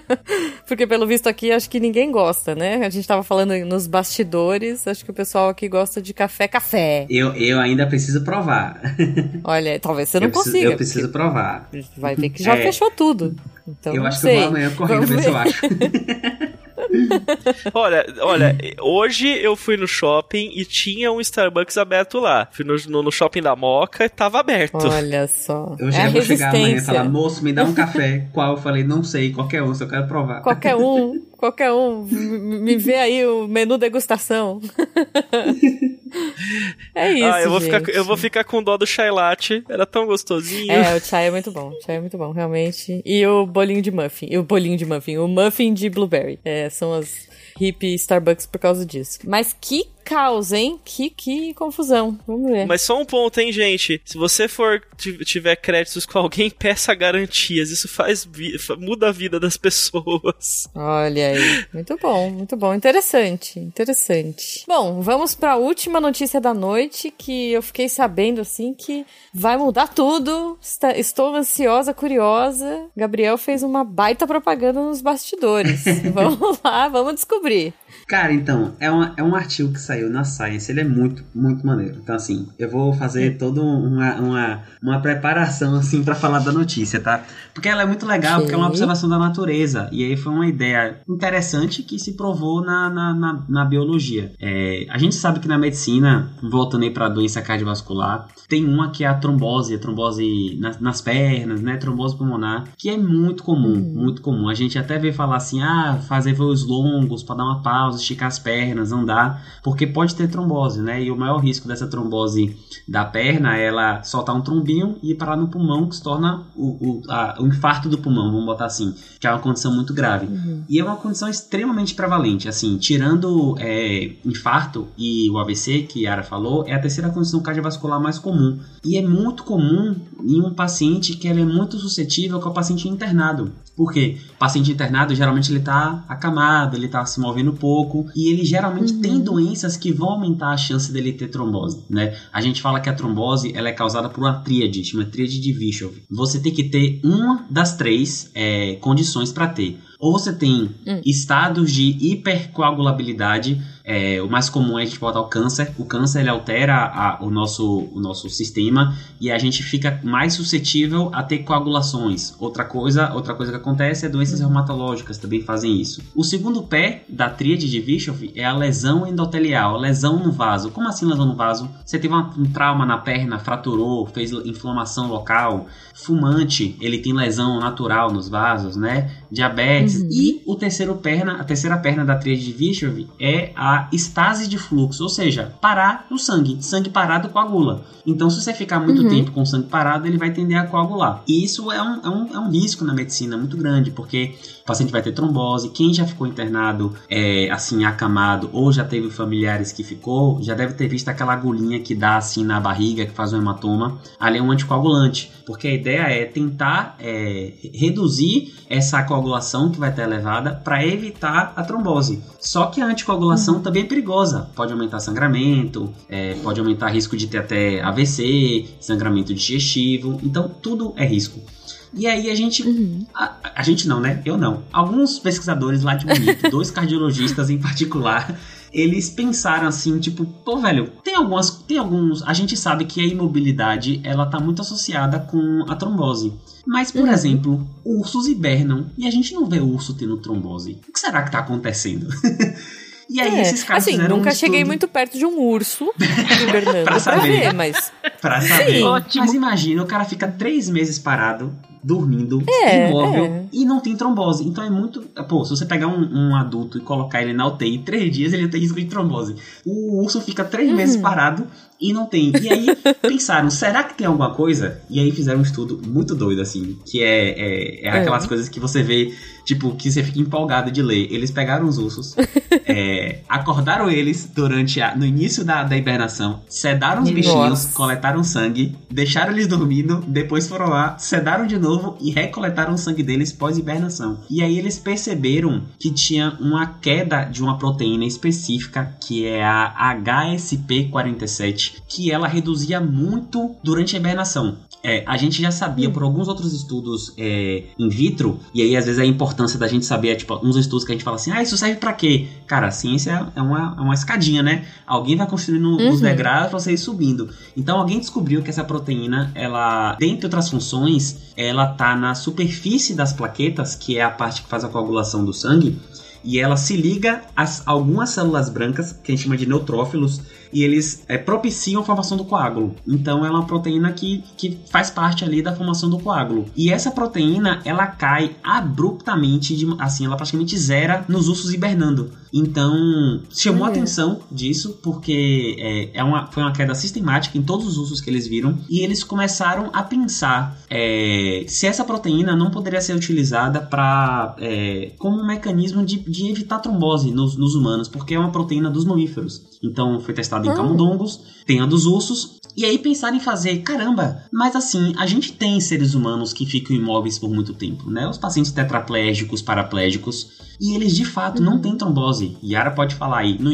[SPEAKER 1] Porque pelo visto aqui acho que ninguém gosta, né? A gente tava falando nos bastidores, acho que o pessoal aqui gosta de café café.
[SPEAKER 2] Eu, eu ainda preciso provar.
[SPEAKER 1] Olha, talvez você não
[SPEAKER 2] eu preciso,
[SPEAKER 1] consiga.
[SPEAKER 2] Eu preciso provar.
[SPEAKER 1] Vai ver que já
[SPEAKER 2] É.
[SPEAKER 1] fechou tudo. Então,
[SPEAKER 2] eu acho
[SPEAKER 1] sei.
[SPEAKER 2] que eu vou amanhã correndo ver se eu acho.
[SPEAKER 4] Olha, olha, hoje eu fui no shopping e tinha um Starbucks aberto lá. Fui no, no, no shopping da Moca e tava aberto.
[SPEAKER 1] Olha só.
[SPEAKER 2] Eu
[SPEAKER 1] é
[SPEAKER 2] já
[SPEAKER 1] a
[SPEAKER 2] vou chegar amanhã e falar, moço, me dá um café. Qual? Eu falei, não sei, qualquer um, só quero provar.
[SPEAKER 1] Qualquer um, qualquer um, me vê aí o menu degustação. é isso.
[SPEAKER 4] ah, eu vou,
[SPEAKER 1] gente.
[SPEAKER 4] ficar, eu vou ficar com dó do chai latte. Era tão gostosinho.
[SPEAKER 1] É, o chai é muito bom. O chai é muito bom, realmente. E o bolinho de muffin. E o bolinho de muffin. O muffin de blueberry. É, são as hippie Starbucks por causa disso. Mas que caos, hein? Que, que confusão. Vamos ver.
[SPEAKER 4] Mas só um ponto, hein, gente? Se você for ti- tiver créditos com alguém, peça garantias. Isso faz muda a vida das pessoas.
[SPEAKER 1] Olha aí. Muito bom, muito bom. Interessante, interessante. Bom, vamos para a última notícia da noite que eu fiquei sabendo assim que vai mudar tudo. Está- estou ansiosa, curiosa. Gabriel fez uma baita propaganda nos bastidores. vamos lá, vamos descobrir.
[SPEAKER 2] Cara, então, é, uma, é um artigo que saiu na Science, ele é muito, muito maneiro. Então, assim, eu vou fazer toda uma, uma, uma preparação, assim, pra falar da notícia, tá? Porque ela é muito legal, porque é uma observação da natureza. E aí foi uma ideia interessante que se provou na, na, na, na biologia. É, a gente sabe que na medicina, voltando aí pra doença cardiovascular, tem uma que é a trombose, a trombose nas, nas pernas, né? Trombose pulmonar, que é muito comum, muito comum. A gente até vê falar assim, ah, fazer voos longos pra dar uma pausa, esticar as pernas, andar, porque pode ter trombose, né? E o maior risco dessa trombose da perna é ela soltar um trombinho e ir parar no pulmão, que se torna o, o, a- o infarto do pulmão, vamos botar assim, que é uma condição muito grave. E é uma condição extremamente prevalente, assim, tirando é, infarto e o AVC, que a Yara falou, é a terceira condição cardiovascular mais comum. E é muito comum em um paciente que ele é muito suscetível que é o paciente internado. Por quê? O paciente internado, geralmente ele tá acamado, ele tá se movendo pouco, e ele geralmente tem doenças que vão aumentar a chance dele ter trombose, né? A gente fala que a trombose, ela é causada por uma tríade, chama tríade de Virchow. Você tem que ter uma das três é, condições para ter. Ou você tem estados de hipercoagulabilidade, é, o mais comum é a gente botar o câncer. O câncer ele altera a- o, nosso, o nosso sistema e a gente fica mais suscetível a ter coagulações. Outra coisa, outra coisa que acontece é doenças reumatológicas também fazem isso. O segundo pé da tríade de Bischoff é a lesão endotelial, a lesão no vaso. Como assim lesão no vaso? Você teve uma- um trauma na perna, fraturou, fez inflamação local. Fumante, ele tem lesão natural nos vasos, né? Diabetes. E o terceiro perna, a terceira perna da tríade de Bischoff é a estase de fluxo, ou seja, parar o sangue. Sangue parado coagula. Então, se você ficar muito tempo com o sangue parado, ele vai tender a coagular. E isso é um, é um, é um risco na medicina muito grande, porque o paciente vai ter trombose. Quem já ficou internado, é, assim, acamado, ou já teve familiares que ficou, já deve ter visto aquela agulhinha que dá assim na barriga, que faz um hematoma. Ali é um anticoagulante, porque a ideia é tentar é, reduzir essa coagulação que vai estar elevada para evitar a trombose. Só que a anticoagulação também é perigosa. Pode aumentar sangramento, é, pode aumentar risco de ter até AVC, sangramento digestivo. Então, tudo é risco. E aí a gente. A, a gente não, né? Eu não. Alguns pesquisadores lá de Bonito, dois cardiologistas em particular, eles pensaram assim, tipo, pô, velho, tem algumas, tem alguns, a gente sabe que a imobilidade, ela tá muito associada com a trombose. Mas, por
[SPEAKER 1] Uhum.
[SPEAKER 2] exemplo, ursos hibernam e a gente não vê urso tendo trombose. O que será que tá acontecendo? e aí
[SPEAKER 1] É,
[SPEAKER 2] esses caras
[SPEAKER 1] assim, nunca
[SPEAKER 2] um
[SPEAKER 1] cheguei muito perto de um urso hibernando
[SPEAKER 2] Pra
[SPEAKER 1] pra,
[SPEAKER 2] saber.
[SPEAKER 1] ver, mas
[SPEAKER 2] pra saber.
[SPEAKER 1] Sim.
[SPEAKER 3] Ótimo.
[SPEAKER 2] Mas imagina, o cara fica três meses parado, dormindo,
[SPEAKER 1] É,
[SPEAKER 2] imóvel
[SPEAKER 1] é.
[SPEAKER 2] e não tem trombose. Então é muito. Pô, se você pegar um, um adulto e colocar ele na UTI, três dias ele tem risco de trombose. O urso fica três
[SPEAKER 1] Uhum.
[SPEAKER 2] meses parado e não tem. E aí pensaram, será que tem alguma coisa? E aí fizeram um estudo muito doido, assim, que é, é, é aquelas
[SPEAKER 1] É.
[SPEAKER 2] coisas que você vê, tipo, que você fica empolgado de ler. Eles pegaram os ursos, é, acordaram eles durante a, no início da, da hibernação, sedaram os
[SPEAKER 1] Nossa.
[SPEAKER 2] bichinhos, coletaram sangue, deixaram eles dormindo, depois foram lá, sedaram de novo e recoletaram o sangue deles pós-hibernação. E aí eles perceberam que tinha uma queda de uma proteína específica, que é a HSP47, que ela reduzia muito durante a hibernação. É, a gente já sabia por alguns outros estudos é, in vitro, e aí às vezes a importância da gente saber, é, tipo, uns estudos que a gente fala assim, ah, isso serve pra quê? Cara, a ciência é uma, é uma escadinha, né? Alguém vai construindo os
[SPEAKER 1] Uhum.
[SPEAKER 2] degraus pra você ir subindo. Então alguém descobriu que essa proteína, ela, dentre outras funções, ela tá na superfície das plaquetas, que é a parte que faz a coagulação do sangue, e ela se liga a algumas células brancas, que a gente chama de neutrófilos, e eles é, propiciam a formação do coágulo. Então é uma proteína que, que faz parte ali da formação do coágulo. E essa proteína, ela cai abruptamente, de, assim, ela praticamente zera nos ursos hibernando. Então, chamou a atenção disso, porque é, é uma, foi uma queda sistemática em todos os ursos que eles viram, e eles começaram a pensar é, se essa proteína não poderia ser utilizada para como um mecanismo de, de evitar trombose nos, nos humanos, porque é uma proteína dos mamíferos. Então foi testado em
[SPEAKER 1] Ah.
[SPEAKER 2] camundongos, tem a dos ursos, e aí pensaram em fazer, caramba, mas assim, a gente tem seres humanos que ficam imóveis por muito tempo, né? Os pacientes tetraplégicos, paraplégicos, e eles de fato não têm trombose. Yara pode falar aí. No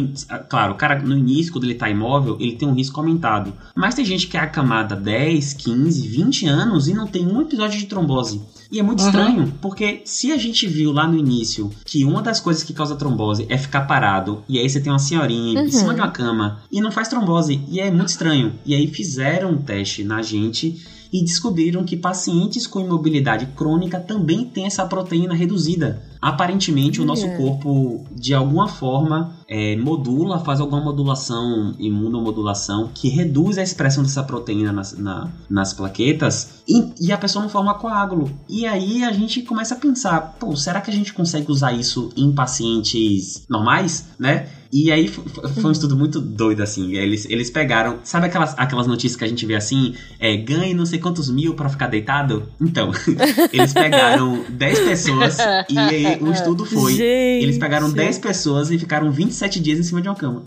[SPEAKER 2] claro, o cara no início, quando ele tá imóvel, ele tem um risco aumentado. Mas tem gente que é acamada 10, 15, 20 anos e não tem um episódio de trombose. E é muito
[SPEAKER 3] Uhum.
[SPEAKER 2] estranho, porque se a gente viu lá no início que uma das coisas que causa trombose é ficar parado, e aí você tem uma senhorinha
[SPEAKER 1] Uhum.
[SPEAKER 2] em cima de uma cama e não faz trombose, e é muito estranho. E aí fizeram um teste na gente e descobriram que pacientes com imobilidade crônica também têm essa proteína reduzida. Aparentemente, o nosso corpo, de alguma forma, é, modula, faz alguma modulação, imunomodulação, que reduz a expressão dessa proteína nas, na- nas plaquetas e, e a pessoa não forma coágulo. E aí a gente começa a pensar, pô, será que a gente consegue usar isso em pacientes normais, né? E aí foi um estudo muito doido, assim. Eles, eles pegaram. Sabe aquelas, aquelas notícias que a gente vê assim? É, ganhe não sei quantos mil pra ficar deitado? Então, eles pegaram 10 pessoas e aí o estudo foi.
[SPEAKER 1] Gente.
[SPEAKER 2] Eles pegaram 10 pessoas e ficaram 27 dias em cima de uma cama.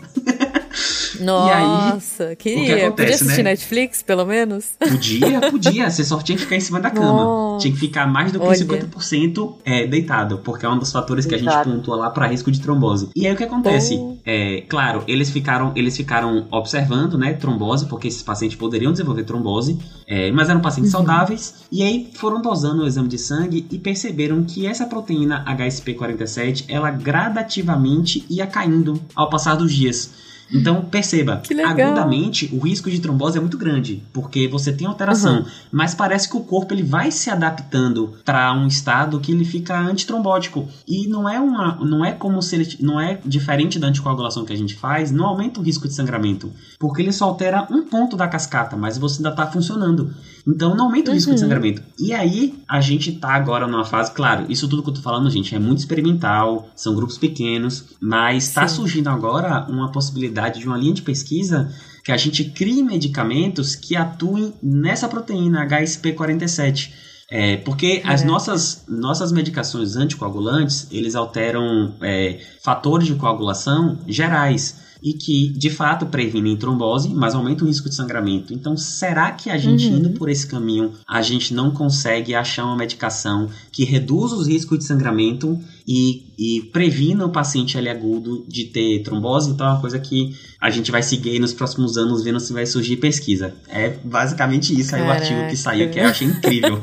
[SPEAKER 1] Nossa, queria.
[SPEAKER 2] acontece,
[SPEAKER 1] Podia assistir
[SPEAKER 2] né?
[SPEAKER 1] Netflix, pelo menos?
[SPEAKER 2] Podia, podia. Você só tinha que ficar em cima da cama.
[SPEAKER 1] Nossa.
[SPEAKER 2] Tinha que ficar mais do que
[SPEAKER 1] Olha.
[SPEAKER 2] 50% é, deitado, porque é um dos fatores que a gente pontua lá para risco de trombose. E aí o que acontece? É, claro, eles ficaram, eles ficaram observando, né, trombose, porque esses pacientes poderiam desenvolver trombose, é, mas eram pacientes
[SPEAKER 1] Uhum.
[SPEAKER 2] saudáveis. E aí foram dosando o exame de sangue e perceberam que essa proteína HSP47, ela gradativamente ia caindo ao passar dos dias. Então, perceba, agudamente o risco de trombose é muito grande, porque você tem alteração,
[SPEAKER 1] Uhum.
[SPEAKER 2] mas parece que o corpo ele vai se adaptando para um estado que ele fica antitrombótico. E não é uma não é como se ele não é diferente da anticoagulação que a gente faz, não aumenta o risco de sangramento, porque ele só altera um ponto da cascata, mas você ainda tá funcionando. Então não aumenta o risco de
[SPEAKER 1] Uhum.
[SPEAKER 2] sangramento. E aí a gente tá agora numa fase, claro, isso tudo que eu tô falando, gente, é muito experimental, são grupos pequenos, mas tá
[SPEAKER 1] Sim.
[SPEAKER 2] surgindo agora uma possibilidade de uma linha de pesquisa que a gente crie medicamentos que atuem nessa proteína HSP47. É, porque as
[SPEAKER 1] É.
[SPEAKER 2] nossas, nossas medicações anticoagulantes, eles alteram é, fatores de coagulação gerais e que, de fato, previnem trombose, mas aumentam o risco de sangramento. Então, será que a gente,
[SPEAKER 1] Uhum.
[SPEAKER 2] indo por esse caminho, a gente não consegue achar uma medicação que reduz os riscos de sangramento e, e previna o paciente ali agudo de ter trombose. Então é uma coisa que a gente vai seguir nos próximos anos vendo se vai surgir pesquisa. É basicamente isso aí o artigo que saiu, que eu achei incrível.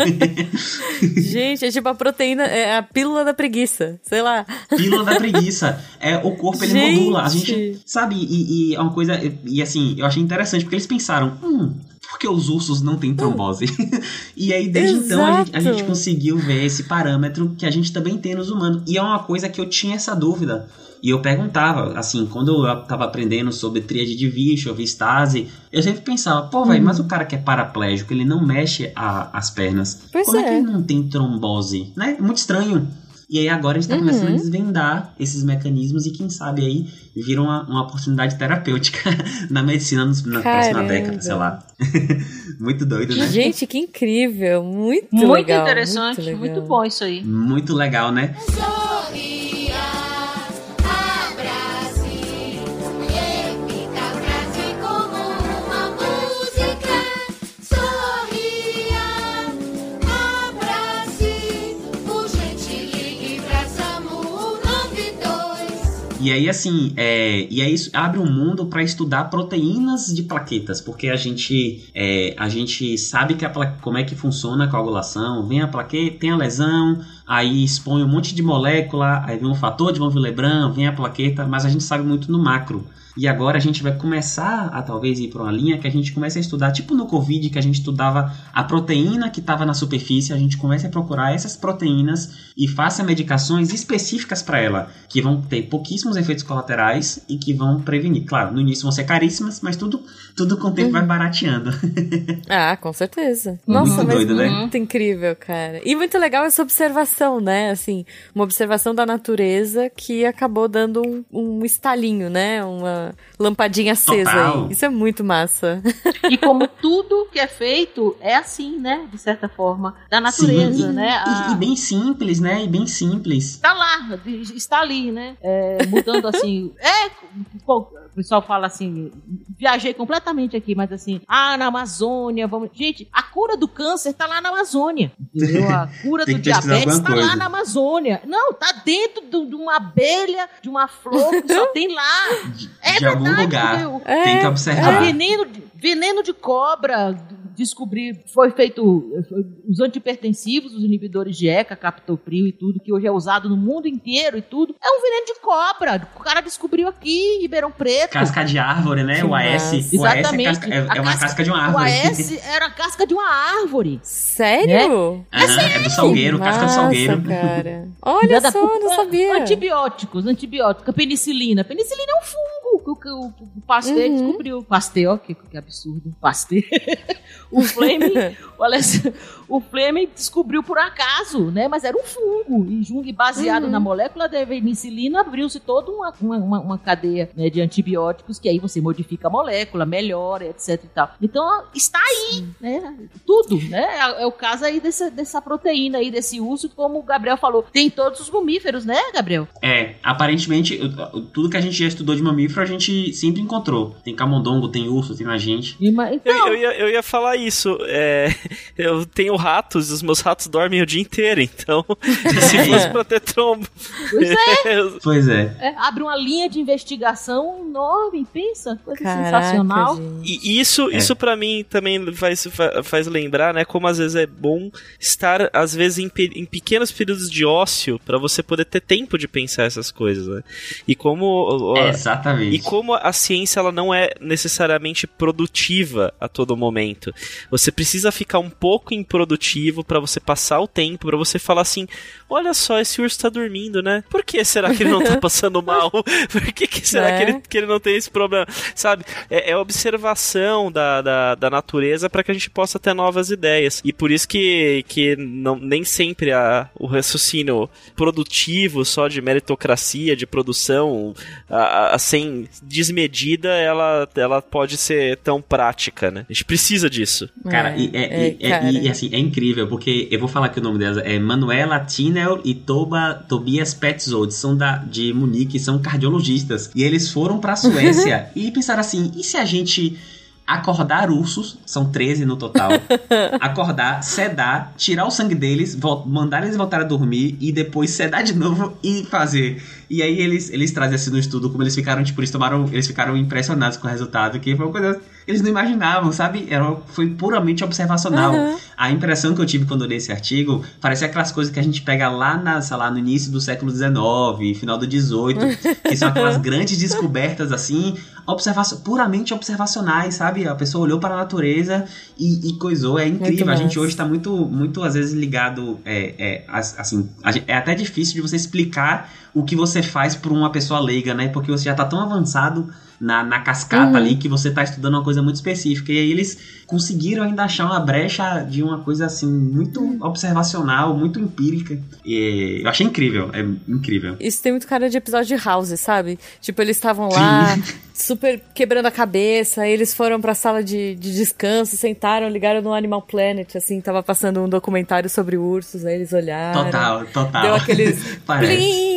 [SPEAKER 1] gente, é tipo a proteína, é a pílula da preguiça, sei lá.
[SPEAKER 2] Pílula da preguiça. É, o corpo ele gente. modula. A gente sabe, e, e é uma coisa. E assim, eu achei interessante, porque eles pensaram, hum, porque os ursos não têm trombose. e aí, desde Exato. então, a gente, a gente, conseguiu ver esse parâmetro que a gente também tem nos humanos. E é uma coisa que eu tinha essa dúvida. E eu perguntava, assim, quando eu tava aprendendo sobre tríade de Virchow, Vistase, eu sempre pensava, pô, velho, hum. mas o cara que é paraplégico, ele não mexe a, as pernas. Pois Como é. é que ele não tem trombose? Né? É muito estranho. E aí agora a gente está uhum. começando a desvendar esses mecanismos e quem sabe aí viram uma, uma oportunidade terapêutica na medicina nos, na Caramba. próxima década, sei lá. muito doido, né?
[SPEAKER 1] Gente, que incrível! Muito,
[SPEAKER 3] muito
[SPEAKER 1] legal.
[SPEAKER 3] Interessante, muito,
[SPEAKER 1] interessante,
[SPEAKER 3] muito bom isso aí.
[SPEAKER 2] Muito legal, né? E aí, assim, é, e aí isso abre um mundo para estudar proteínas de plaquetas, porque a gente, é, a gente sabe que a como é que funciona a coagulação, vem a plaqueta, tem a lesão, aí expõe um monte de molécula, aí vem um fator de von Willebrand, vem a plaqueta, mas a gente sabe muito no macro. E agora a gente vai começar a talvez ir para uma linha que a gente começa a estudar, tipo no Covid, que a gente estudava a proteína que estava na superfície, a gente começa a procurar essas proteínas e faça medicações específicas para ela, que vão ter pouquíssimos efeitos colaterais e que vão prevenir. Claro, no início vão ser caríssimas, mas tudo, tudo com o tempo uhum. vai barateando.
[SPEAKER 1] ah, com certeza. Nossa, muito mas doido, né? muito incrível, cara. E muito legal essa observação, né? Assim, uma observação da natureza que acabou dando um, um estalinho, né? Uma lampadinha acesa Total. aí. Isso é muito massa.
[SPEAKER 3] E como tudo que é feito é assim, né? De certa forma, da natureza,
[SPEAKER 2] Sim,
[SPEAKER 3] né?
[SPEAKER 2] A... E, bem simples, né? E bem simples.
[SPEAKER 3] Está lá, está ali, né? É, mudando assim. é, o pessoal fala assim, viajei completamente aqui, mas assim, ah, na Amazônia, vamos. Gente, a cura do câncer tá lá na Amazônia. Entendeu? A cura do diabetes tá coisa. lá na Amazônia. Não, tá dentro de uma abelha, de uma flor que só tem lá.
[SPEAKER 2] É de verdade, algum lugar. É, tem que observar.
[SPEAKER 3] É veneno, veneno de cobra descobrir, foi feito os antipertensivos, os inibidores de ECA, captopril e tudo, que hoje é usado no mundo inteiro e tudo, é um veneno de cobra. O cara descobriu aqui em Ribeirão Preto.
[SPEAKER 2] Casca de árvore, né? O AS.
[SPEAKER 3] Exatamente.
[SPEAKER 2] O AS é, casca, é, é uma casca, casca, de uma árvore.
[SPEAKER 3] O AS era a casca de uma árvore.
[SPEAKER 1] Sério?
[SPEAKER 2] É, é, é do salgueiro, casca do salgueiro.
[SPEAKER 1] cara. Olha só, não sabia.
[SPEAKER 3] Antibióticos, antibióticos, penicilina. Penicilina é um fungo que o, que o Pasteur uhum. descobriu. Pasteur, que, que absurdo. Pasteur. O Fleming, o, Alessandro, o Fleming descobriu por acaso, né? Mas era um fungo. E Jung, baseado uhum. na molécula da penicilina, abriu-se toda uma, uma, uma cadeia né, de antibióticos que aí você modifica a molécula, melhora, etc e tal. Então, está aí, né? Tudo, né? É, é, o caso aí dessa, dessa proteína aí, desse uso, como o Gabriel falou. Tem todos os mamíferos, né, Gabriel?
[SPEAKER 2] É, aparentemente, tudo que a gente já estudou de mamífero, a gente sempre encontrou. Tem camundongo, tem urso, tem a gente.
[SPEAKER 4] Então... Eu, eu, ia, eu ia falar isso. É, eu tenho ratos, os meus ratos dormem o dia inteiro, então se fosse pra ter trombo.
[SPEAKER 3] Pois é.
[SPEAKER 2] pois é.
[SPEAKER 3] é. Abre uma linha de investigação enorme, pensa, coisa Caraca, sensacional.
[SPEAKER 4] Gente. E isso, é. isso para mim também faz, faz lembrar, né, como às vezes é bom estar, às vezes, em, em pequenos períodos de ócio para você poder ter tempo de pensar essas coisas, né? E como.
[SPEAKER 2] É, exatamente.
[SPEAKER 4] E como a ciência ela não é necessariamente produtiva a todo momento. Você precisa ficar um pouco improdutivo para você passar o tempo, para você falar assim: olha só, esse urso tá dormindo, né? Por que será que ele não tá passando mal? Por que, que será é. que, ele, que ele não tem esse problema? Sabe? É, é observação da, da, da natureza para que a gente possa ter novas ideias. E por isso que, que não, nem sempre a, o raciocínio produtivo, só de meritocracia, de produção, a, a, sem desmedida, ela, ela pode ser tão prática, né? A gente precisa disso.
[SPEAKER 2] Cara, e, é, é, é, cara. e, assim, é incrível, porque eu vou falar que o nome dela é Manuela Tinel e Toba, Tobias Petzold, são da, de Munique, são cardiologistas. E eles foram pra Suécia e pensaram assim: e se a gente acordar ursos, são 13 no total, acordar, sedar, tirar o sangue deles, mandar eles voltar a dormir e depois sedar de novo e fazer. E aí eles, eles trazem assim no estudo como eles ficaram, tipo, eles tomaram, eles ficaram impressionados com o resultado, que foi uma coisa eles não imaginavam, sabe? Era, foi puramente observacional. Uhum. A impressão que eu tive quando eu li esse artigo parecia aquelas coisas que a gente pega lá, na, sei lá, no início do século XIX, final do XVIII, que são aquelas grandes descobertas assim, observação, puramente observacionais, sabe? A pessoa olhou para a natureza e, e coisou. É incrível. A gente hoje está muito, muito, às vezes, ligado. É, é, assim, é até difícil de você explicar o que você faz para uma pessoa leiga, né? Porque você já está tão avançado na, na cascata uhum. ali que você está estudando uma coisa muito específica. E aí eles conseguiram ainda achar uma brecha de uma coisa assim muito observacional, muito empírica. E eu achei incrível, é incrível.
[SPEAKER 1] Isso tem muito cara de episódio de House, sabe? Tipo, eles estavam lá, super quebrando a cabeça, eles foram pra sala de, de descanso, sentaram, ligaram no Animal Planet, assim, tava passando um documentário sobre ursos, aí eles olharam.
[SPEAKER 2] Total, total.
[SPEAKER 1] Deu aqueles. Parece.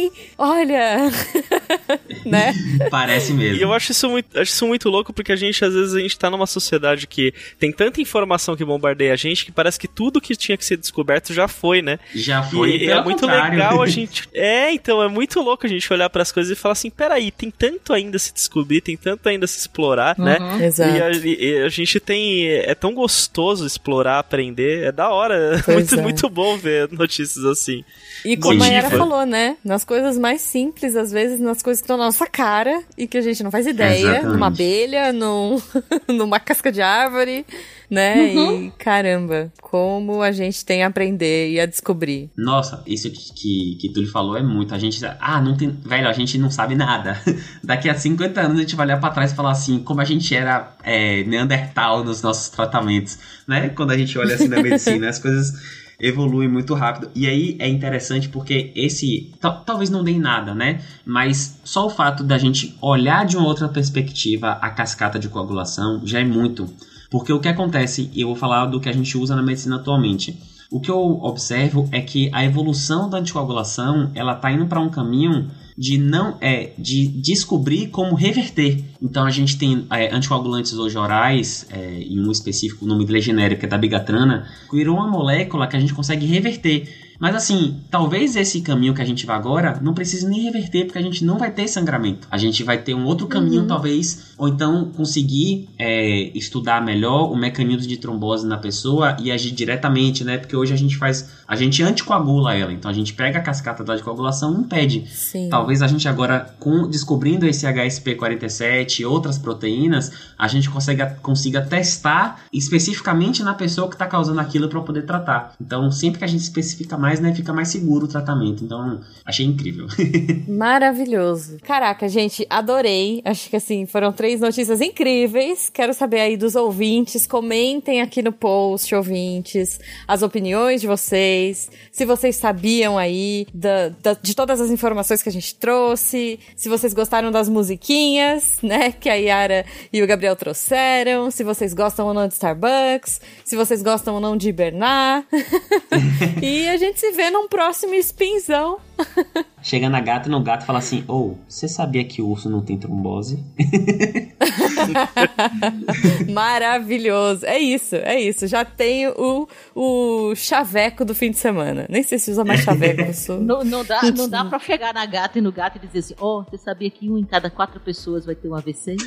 [SPEAKER 1] Olha! né?
[SPEAKER 2] Parece mesmo.
[SPEAKER 4] E eu acho isso, muito, acho isso muito louco porque a gente, às vezes, a gente tá numa sociedade que tem tanta informação que bombardeia a gente que parece que tudo que tinha que ser descoberto já foi, né?
[SPEAKER 2] Já foi.
[SPEAKER 4] E é muito contrário. legal a gente. É, então, é muito louco a gente olhar para as coisas e falar assim: peraí, tem tanto ainda a se descobrir, tem tanto ainda a se explorar, né?
[SPEAKER 1] uhum. né? Exato.
[SPEAKER 4] E a, e a, gente tem. É tão gostoso explorar, aprender, é da hora. É muito, é. muito bom ver notícias assim.
[SPEAKER 1] E como a Yara falou, né? Nas coisas mais simples, às vezes, nas coisas que estão na nossa cara e que a gente não faz ideia. Exatamente. Numa abelha, num, numa casca de árvore, né? Uhum. E caramba, como a gente tem a aprender e a descobrir.
[SPEAKER 2] Nossa, isso que, que tu lhe falou é muito. A gente. Ah, não tem. Velho, a gente não sabe nada. Daqui a 50 anos a gente vai olhar pra trás e falar assim, como a gente era é, Neandertal nos nossos tratamentos, né? Quando a gente olha assim na medicina, as coisas evolui muito rápido. E aí é interessante porque esse. Talvez não dê em nada, né? Mas só o fato da gente olhar de uma outra perspectiva a cascata de coagulação já é muito. Porque o que acontece, e eu vou falar do que a gente usa na medicina atualmente. O que eu observo é que a evolução da anticoagulação ela está indo para um caminho de não é de descobrir como reverter. Então a gente tem é, anticoagulantes hoje orais, é, em um específico, o nome dele é genérico, é da bigatrana, que virou uma molécula que a gente consegue reverter. Mas assim, talvez esse caminho que a gente vai agora não precise nem reverter, porque a gente não vai ter sangramento. A gente vai ter um outro caminho, uhum. talvez, ou então conseguir é, estudar melhor o mecanismo de trombose na pessoa e agir diretamente, né? Porque hoje a gente faz. A gente anticoagula ela. Então a gente pega a cascata da coagulação e impede.
[SPEAKER 1] Sim.
[SPEAKER 2] Talvez a gente agora, com, descobrindo esse HSP47 e outras proteínas, a gente consiga, consiga testar especificamente na pessoa que está causando aquilo para poder tratar. Então, sempre que a gente especifica mais mais, né, fica mais seguro o tratamento. Então, achei incrível.
[SPEAKER 1] Maravilhoso. Caraca, gente, adorei. Acho que assim, foram três notícias incríveis. Quero saber aí dos ouvintes. Comentem aqui no post, ouvintes, as opiniões de vocês. Se vocês sabiam aí da, da, de todas as informações que a gente trouxe. Se vocês gostaram das musiquinhas, né, que a Yara e o Gabriel trouxeram. Se vocês gostam ou não de Starbucks. Se vocês gostam ou não de hibernar. e a gente se vê num próximo spinzão.
[SPEAKER 2] Chega na gata e no gato fala assim: Ou, oh, você sabia que o urso não tem trombose?
[SPEAKER 1] Maravilhoso. É isso, é isso. Já tenho o, o chaveco do fim de semana. Nem sei se usa mais chaveco.
[SPEAKER 3] Não, não, dá, não dá pra chegar na gata e no gato e dizer assim: Ó, oh, você sabia que um em cada quatro pessoas vai ter um AVC?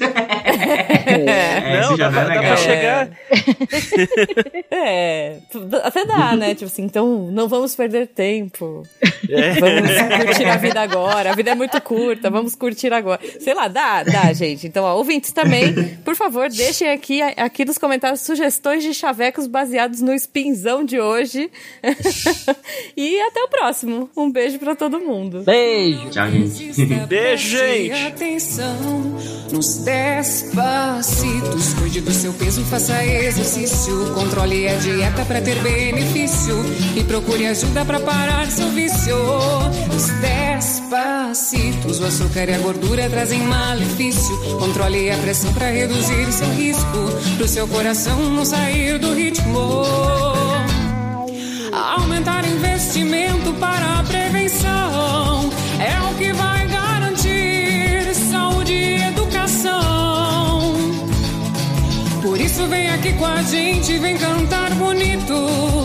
[SPEAKER 4] é, não, dá, dá, dá pra chegar.
[SPEAKER 1] É, até dá, né? Tipo assim, então não vamos perder tempo. É. Vamos curtir a vida agora. A vida é muito curta, vamos curtir agora. Sei lá, dá, dá, gente. Então, ó, ouvintes também, por favor, deixem aqui, aqui nos comentários sugestões de chavecos baseados no spinzão de hoje. e até o próximo. Um beijo para todo mundo.
[SPEAKER 3] Beijo.
[SPEAKER 2] Tchau, gente.
[SPEAKER 4] Beijo, gente.
[SPEAKER 7] Atenção nos dez passitos. Cuide do seu peso, faça exercício. Controle a dieta para ter benefício. E procure ajuda para parar seu vício. Os dez passitos, o açúcar e a gordura trazem malefício. Controle a pressão para reduzir seu risco, pro seu coração não sair do ritmo. Aumentar investimento para a prevenção é o que vai garantir saúde e educação. Por isso vem aqui com a gente, vem cantar bonito.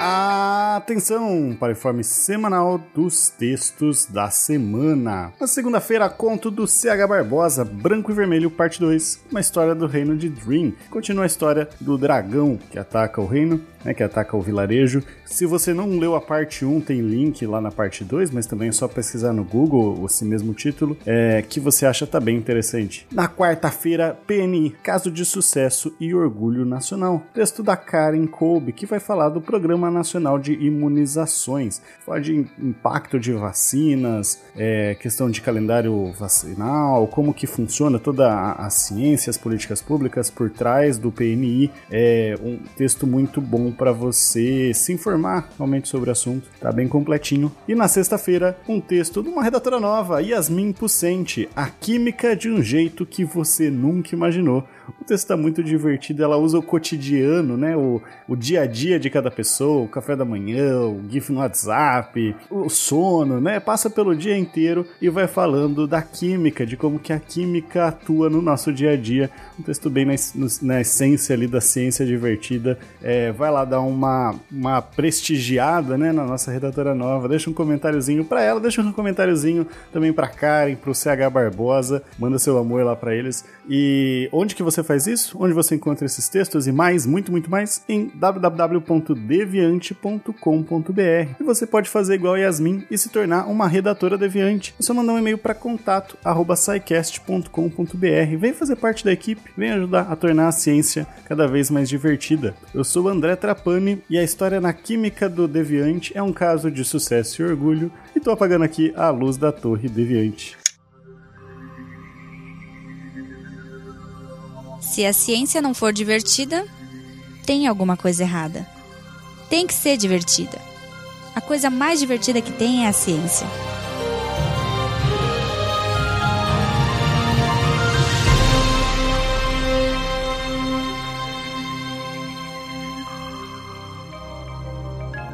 [SPEAKER 8] Atenção para o informe semanal dos textos da semana. Na segunda-feira, conto do CH Barbosa, Branco e Vermelho, parte 2, uma história do reino de Dream. Continua a história do dragão que ataca o reino, né, que ataca o vilarejo. Se você não leu a parte 1, tem link lá na parte 2, mas também é só pesquisar no Google esse mesmo título, é, que você acha tá bem interessante. Na quarta-feira, PNI, caso de sucesso e orgulho nacional. Texto da Karen Kolbe, que vai falar do Programa Nacional de Imunizações. Fala de impacto de vacinas, é, questão de calendário vacinal, como que funciona toda a, a ciência, as políticas públicas por trás do PNI. É um texto muito bom para você se informar realmente sobre o assunto. Tá bem completinho. E na sexta-feira, um texto de uma redatora nova, Yasmin Pucente, A Química de um Jeito que Você Nunca Imaginou. O texto está muito divertido, ela usa o cotidiano, né? O, o dia a dia de cada pessoa, o café da manhã, o GIF no WhatsApp, o sono, né? Passa pelo dia inteiro e vai falando da química, de como que a química atua no nosso dia a dia. Um texto bem na, na essência ali da ciência divertida. É, vai lá dar uma, uma prestigiada, né? Na nossa redatora nova. Deixa um comentáriozinho para ela, deixa um comentáriozinho também para Karen, para o CH Barbosa. Manda seu amor lá para eles. E onde que você faz isso? Onde você encontra esses textos e mais, muito, muito mais? Em www.deviante.com.br. E você pode fazer igual a Yasmin e se tornar uma redatora deviante. É só mandar um e-mail para contato@saicast.com.br. Vem fazer parte da equipe, vem ajudar a tornar a ciência cada vez mais divertida. Eu sou André Trapani e a história na química do Deviante é um caso de sucesso e orgulho. E tô apagando aqui a luz da Torre Deviante.
[SPEAKER 5] Se a ciência não for divertida, tem alguma coisa errada. Tem que ser divertida. A coisa mais divertida que tem é a ciência.